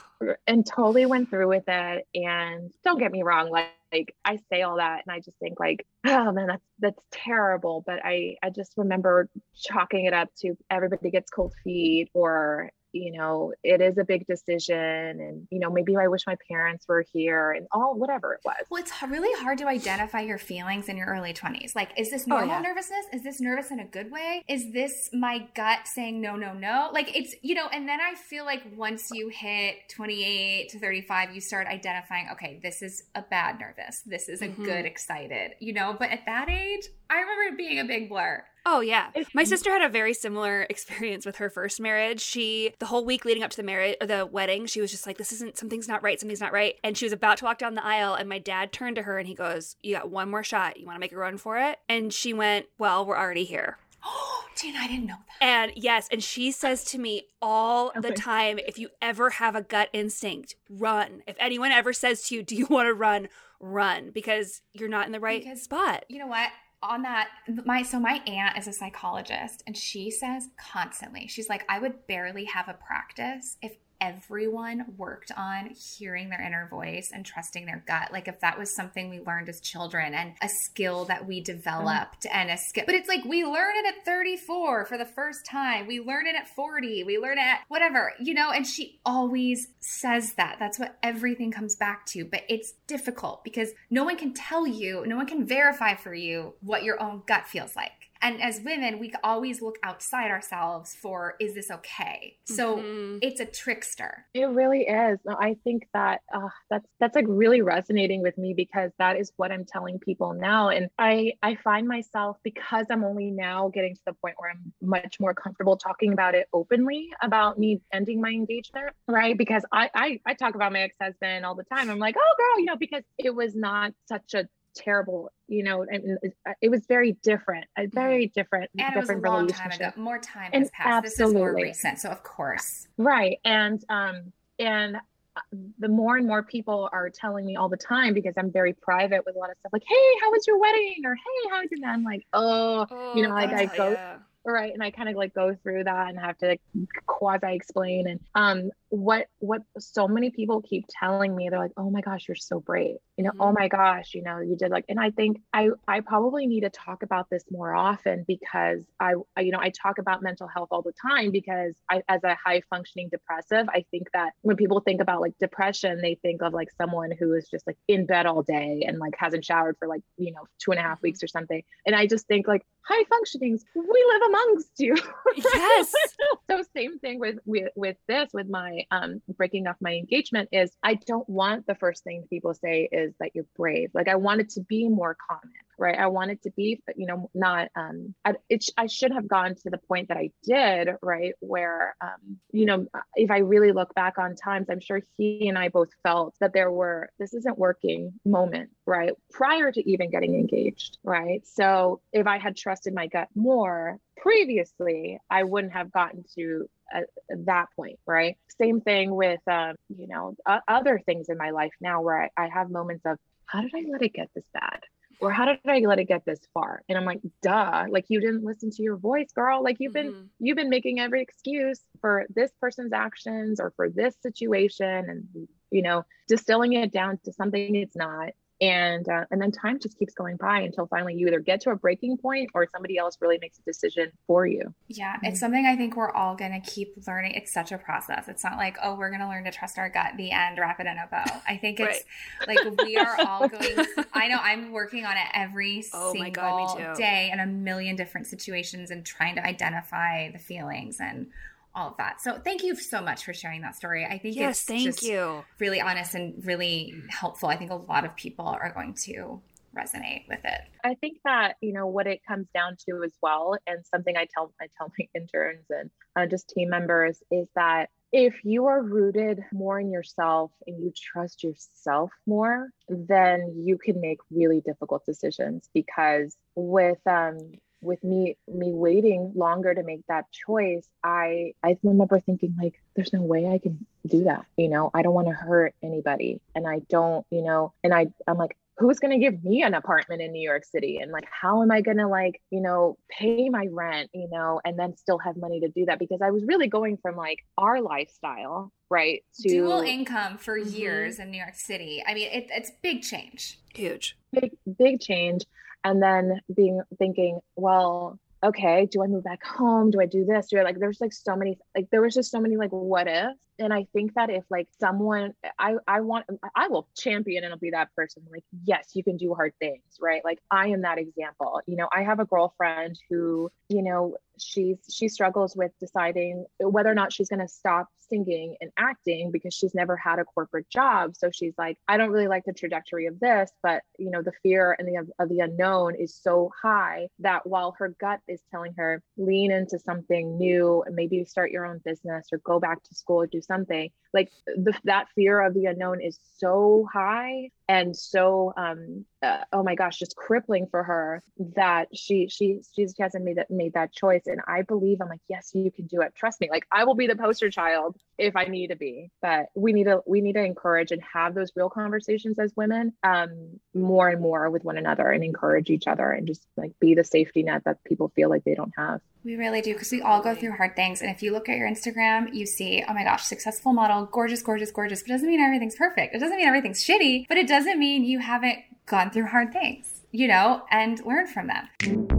and totally went through with it. And don't get me wrong, like, like I say all that and I just think like, oh man, that's that's terrible. But I I just remember chalking it up to everybody gets cold feet or you know, it is a big decision and you know, maybe I wish my parents were here and all whatever it was. Well, it's really hard to identify your feelings in your early 20s. Like, is this Oh, normal yeah. nervousness? Is this nervous in a good way? Is this my gut saying no, no, no? Like, it's, you know, and then I feel like once you hit 28 to 35, you start identifying, okay, this is a bad nervous. This is a Mhm. good excited, you know? But at that age, I remember it being a big blur. Oh yeah. My sister had a very similar <laughs> experience with her first marriage. She the whole week leading up to the marriage or the wedding, she was just like this isn't something's not right, something's not right. And she was about to walk down the aisle and my dad turned to her and he goes, "You got one more shot. You want to make a run for it?" And she went, "Well, we're already here." <gasps> Oh, Tina, I didn't know that. And yes, and she says to me all the time, if you ever have a gut instinct, run. If anyone ever says to you, "Do you want to run?" run because you're not in the right Because- spot. You know what? On that, my so my aunt is a psychologist, and she says constantly, she's like, I would barely have a practice if everyone worked on hearing their inner voice and trusting their gut. Like if that was something we learned as children and a skill that we developed mm. and a skill. But it's like we learn it at 34 for the first time. We learn it at 40. We learn it at whatever, you know, and she always says that. That's what everything comes back to. But it's difficult because no one can tell you, no one can verify for you what your own gut feels like. And as women, we always look outside ourselves for, is this okay? So Mhm. it's a trickster. It really is. No, I think that uh, that's that's like really resonating with me because that is what I'm telling people now, and I I find myself because I'm only now getting to the point where I'm much more comfortable talking about it openly about me ending my engagement, right? Because I I, I talk about my ex husband all the time. I'm like, oh girl, you know, because it was not such a terrible, you know, and it, it was very different, a very different, And it was a different long time ago. More time And has passed. This is more absolutely. recent. So, of course. Right. And um and uh, the more and more people are telling me all the time because I'm very private with a lot of stuff like, hey, how was your wedding? Or hey, how did your I'm like, oh, you know, like I go yeah. right. And I kind of like go through that and have to like, quasi explain. And um what what so many people keep telling me, they're like, oh my gosh, you're so brave. You know, oh Mhm. my gosh, you know, you did like, and I think I I probably need to talk about this more often because I, I you know I talk about mental health all the time because I as a high functioning depressive, I think that when people think about like depression, they think of like someone who is just like in bed all day and like hasn't showered for like you know two and a half weeks or something. And I just think like high functionings, we live amongst you. <laughs> Yes. <laughs> so same thing with with with this with my um breaking off my engagement is I don't want the first thing people say is that you're brave. Like I want it to be more common, right? I wanted to be, you know, not, um, I, it, I should have gone to the point that I did, right? Where, um, you know, if I really look back on times, I'm sure he and I both felt that there were, this isn't working moment, right? Prior to even getting engaged, right? So if I had trusted my gut more previously, I wouldn't have gotten to at that point, right? Same thing with, um, you know, uh, other things in my life now where I, I have moments of, how did I let it get this bad? Or how did I let it get this far? And I'm like, duh, like you didn't listen to your voice, girl. Like you've mm-hmm. been, you've been making every excuse for this person's actions or for this situation and, you know, distilling it down to something it's not and uh, and then time just keeps going by until finally you either get to a breaking point or somebody else really makes a decision for you. Yeah it's mm-hmm. something i think we're all going to keep learning. It's such a process. It's not like oh we're going to learn to trust our gut the end wrap it in a bow. I think it's right. <laughs> like we are all <laughs> going i know i'm working on it every oh single God, day in a million different situations and trying to identify the feelings and all of that. So thank you so much for sharing that story. I think yes, thank you. really honest and really helpful. I think a lot of people are going to resonate with it. I think that you know what it comes down to as well, and something I tell I tell my <laughs> interns and uh, just team members is that if you are rooted more in yourself and you trust yourself more, then you can make really difficult decisions because with um with me me waiting longer to make that choice i i remember thinking like there's no way i can do that you know i don't want to hurt anybody and i don't you know and i i'm like who's going to give me an apartment in New York City? And like, how am I going to like, you know, pay my rent, you know, and then still have money to do that? Because I was really going from like our lifestyle, right? To dual income for mm-hmm. years in New York City. I mean, it, it's big change. Huge. Big, big change and then being thinking well okay do i move back home? Do i do this? Do i like there's like so many like there was just so many like what ifs and i think that if like someone i i want i will champion and i'll be that person like yes you can do hard things right like i am that example you know i have a girlfriend who you know she's she struggles with deciding whether or not she's going to stop singing and acting because she's never had a corporate job. So she's like, I don't really like the trajectory of this, but you know, the fear and the of the unknown is so high that while her gut is telling her lean into something new, and maybe start your own business or go back to school or do something, like the, that fear of the unknown is so high and so um uh, oh my gosh just crippling for her that she she she hasn't made that made that choice and i believe i'm like yes you can do it trust me like i will be the poster child if i need to be but we need to we need to encourage and have those real conversations as women um more and more with one another and encourage each other and just like be the safety net that people feel like they don't have we really do because we all go through hard things. And if you look at your Instagram, you see, oh my gosh, successful model, gorgeous, gorgeous, gorgeous. But it doesn't mean everything's perfect. It doesn't mean everything's shitty, but it doesn't mean you haven't gone through hard things, you know, and learned from them.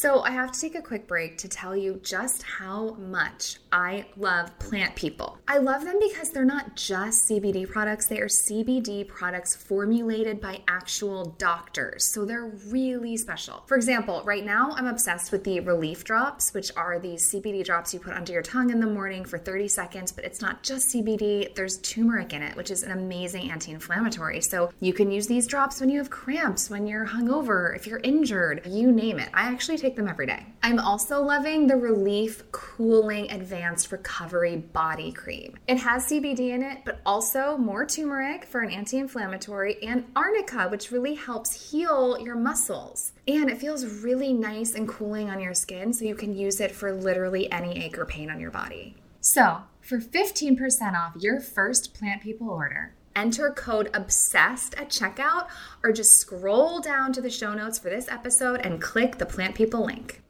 So, I have to take a quick break to tell you just how much I love plant people. I love them because they're not just CBD products, they are CBD products formulated by actual doctors. So, they're really special. For example, right now I'm obsessed with the Relief Drops, which are these CBD drops you put under your tongue in the morning for 30 seconds, but it's not just CBD, there's turmeric in it, which is an amazing anti inflammatory. So, you can use these drops when you have cramps, when you're hungover, if you're injured, you name it. I actually take take them every day. I'm also loving the Relief Cooling Advanced Recovery Body Cream. It has CBD in it, but also more turmeric for an anti inflammatory and arnica, which really helps heal your muscles. And it feels really nice and cooling on your skin, so you can use it for literally any ache or pain on your body. So, for 15% off your first Plant People order, enter code obsessed at checkout or just scroll down to the show notes for this episode and click the plant people link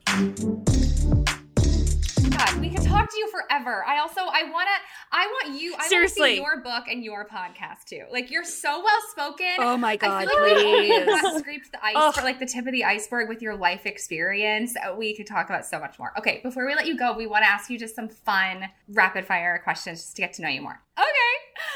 God, we could talk to you forever. I also I wanna I want you I Seriously. want to see your book and your podcast too. Like you're so well spoken. Oh my god, I feel like please. scraped the ice oh. for like the tip of the iceberg with your life experience. Uh, we could talk about so much more. Okay, before we let you go, we want to ask you just some fun rapid fire questions just to get to know you more. Okay.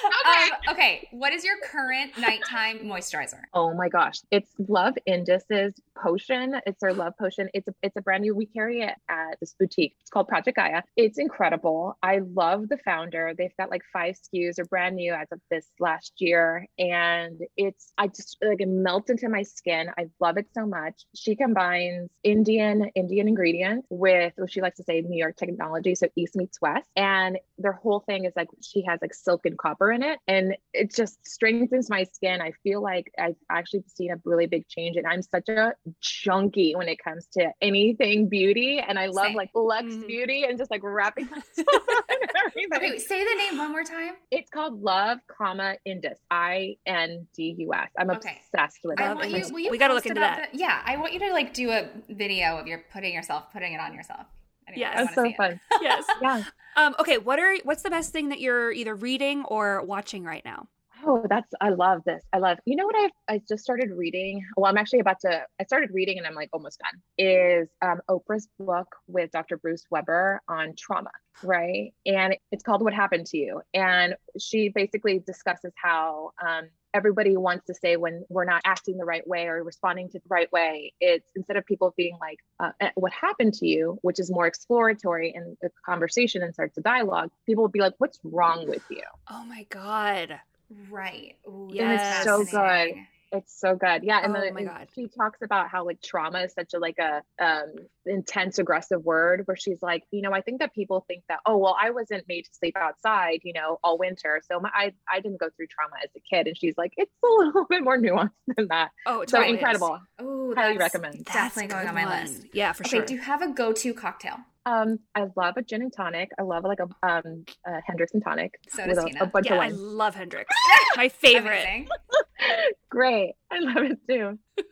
Um, okay, what is your current nighttime moisturizer? Oh my gosh, it's Love Indus's potion. It's their love potion. It's a it's a brand new. We carry it at this boutique. It's called Project Gaia. It's incredible. I love the founder. They've got like five SKUs. They're brand new as of this last year, and it's I just like it melts into my skin. I love it so much. She combines Indian Indian ingredients with what she likes to say New York technology, so East meets West, and their whole thing is like she has like silk and copper in it, and it just strengthens my skin. I feel like I've actually seen a really big change, and I'm such a junkie when it comes to anything beauty, and I love Same. like Lux Mhm. Beauty and just like wrapping myself <laughs> <laughs> in everything. Okay, say the name one more time. It's called Love, comma Indus. I N D U S. I'm Okay. obsessed with I it. want you. You We gotta look into about that. the- yeah, I want you to like do a video of your putting yourself, putting it on yourself. Anyway, Yes. That's so see it. fun. <laughs> yes. Yeah. Um, okay, what are what's the best thing that you're either reading or watching right now? Oh, that's I love this. I love. You know what I've I just started reading. Well, I'm actually about to. I started reading and I'm like almost done. Is um, Oprah's book with Dr. Bruce Weber on trauma, right? And it's called What Happened to You. And she basically discusses how um, everybody wants to say when we're not acting the right way or responding to the right way. It's instead of people being like, uh, eh, "What happened to you," which is more exploratory and the conversation and starts a dialogue. People will be like, "What's wrong with you?" Oh my god. Right. Ooh, Yes. that's So good. Fascinating. It's so good. Yeah. And, Oh the, my and God. she talks about how like trauma is such a like a um intense aggressive word where she's like, you know, I think that people think that, oh well, I wasn't made to sleep outside, you know, all winter. So my I, I didn't go through trauma as a kid. And she's like, it's a <laughs> little bit more nuanced than that. Oh, it So totally is. incredible. Oh, Highly recommend. That's Definitely going on my one. list. Yeah, for Okay, sure. do you have a go-to cocktail? Um, I love a gin and tonic. I love like a um a Hendrick's and tonic So with does a, a bunch yeah, of I love Hendrick's. <laughs> my favorite. <laughs> Great. I love it too. <laughs>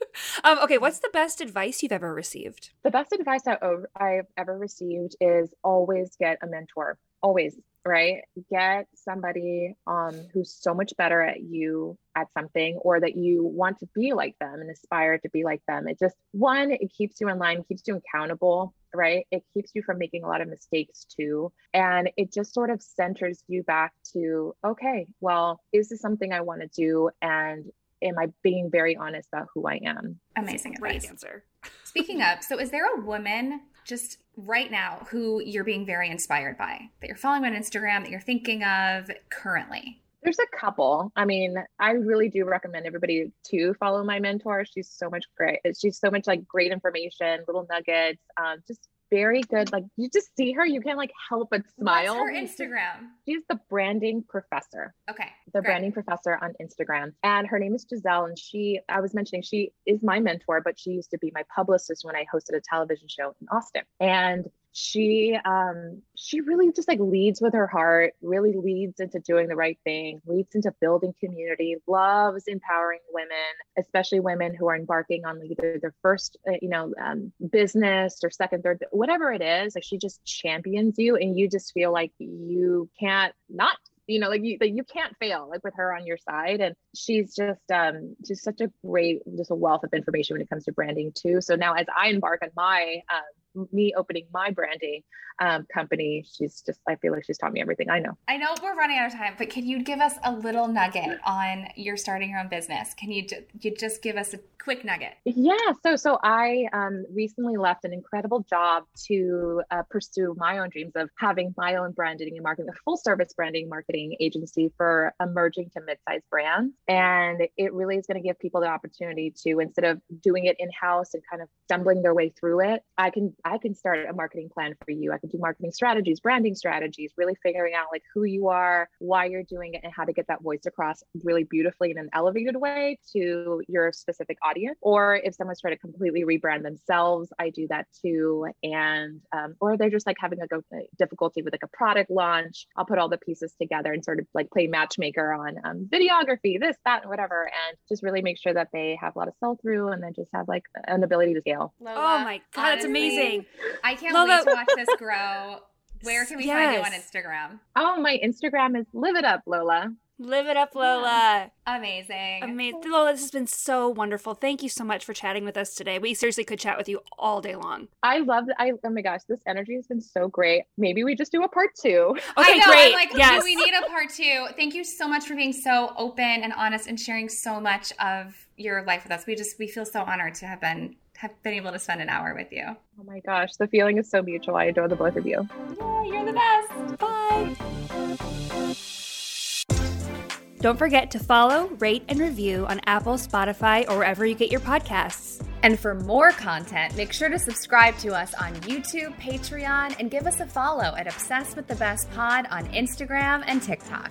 Um, okay, what's the best advice you've ever received? The best advice I, I've ever received is always get a mentor. Always, right? Get somebody um, who's so much better at you at something or that you want to be like them and aspire to be like them. It just, one, it keeps you in line, keeps you accountable, right? It keeps you from making a lot of mistakes too. And it just sort of centers you back to, okay, well, is this something I want to do? And am I being very honest about who I am? Amazing Great advice. answer. Speaking of, so is there a woman just right now who you're being very inspired by that you're following on Instagram that you're thinking of currently? There's a couple. I mean, I really do recommend everybody to follow my mentor. She's so much great. She's so much like great information, little nuggets, um, just very good. Like you just see her, you can't like help but smile. What's her Instagram? She's the branding professor, Okay. the great. branding professor on Instagram. And her name is Giselle. And she, I was mentioning, she is my mentor, but she used to be my publicist when I hosted a television show in Austin. And she um she really just like leads with her heart really leads into doing the right thing leads into building community loves empowering women especially women who are embarking on either their first uh, you know um, business or second third whatever it is like she just champions you and you just feel like you can't not you know like you like you can't fail like with her on your side and she's just um just such a great just a wealth of information when it comes to branding too. So now as i embark on my um me opening my branding um, company, she's just, I feel like she's taught me everything I know. I know we're running out of time, but can you give us a little nugget on your starting your own business? Can you, you just give us a quick nugget? Yeah. So, so I um, recently left an incredible job to uh, pursue my own dreams of having my own branding and marketing, a full service branding marketing agency for emerging to mid-sized brands. And it really is going to give people the opportunity to, instead of doing it in-house and kind of stumbling their way through it, I can, I can start a marketing plan for you. I can do marketing strategies, branding strategies, really figuring out like who you are, why you're doing it, and how to get that voice across really beautifully in an elevated way to your specific audience. Or if someone's trying to completely rebrand themselves, I do that too. And um, or they're just like having a go- difficulty with like a product launch, I'll put all the pieces together and sort of like play matchmaker on um, videography, this, that, and whatever, and just really make sure that they have a lot of sell through and then just have like an ability to scale. Lola, Oh my god, that's honestly, amazing. I can't Lola- wait to watch this grow. Where can we find you on Instagram? Oh, my Instagram is live it up, Lola. Live it up, Lola. Amazing. Amazing. Lola, this has been so wonderful. Thank you so much for chatting with us today. We seriously could chat with you all day long. I love I oh my gosh, this energy has been so great. Maybe we just do a part two. <laughs> Okay, I know, great. I'm like, yes. we need a part two. Thank you so much for being so open and honest and sharing so much of your life with us. We just we feel so honored to have been have been able to spend an hour with you. Oh my gosh, the feeling is so mutual. I adore the both of you. Yeah, you're the best. Bye. Don't forget to follow, rate, and review on Apple, Spotify, or wherever you get your podcasts. And for more content, make sure to subscribe to us on YouTube, Patreon, and give us a follow at Obsessed with the Best Pod on Instagram and TikTok.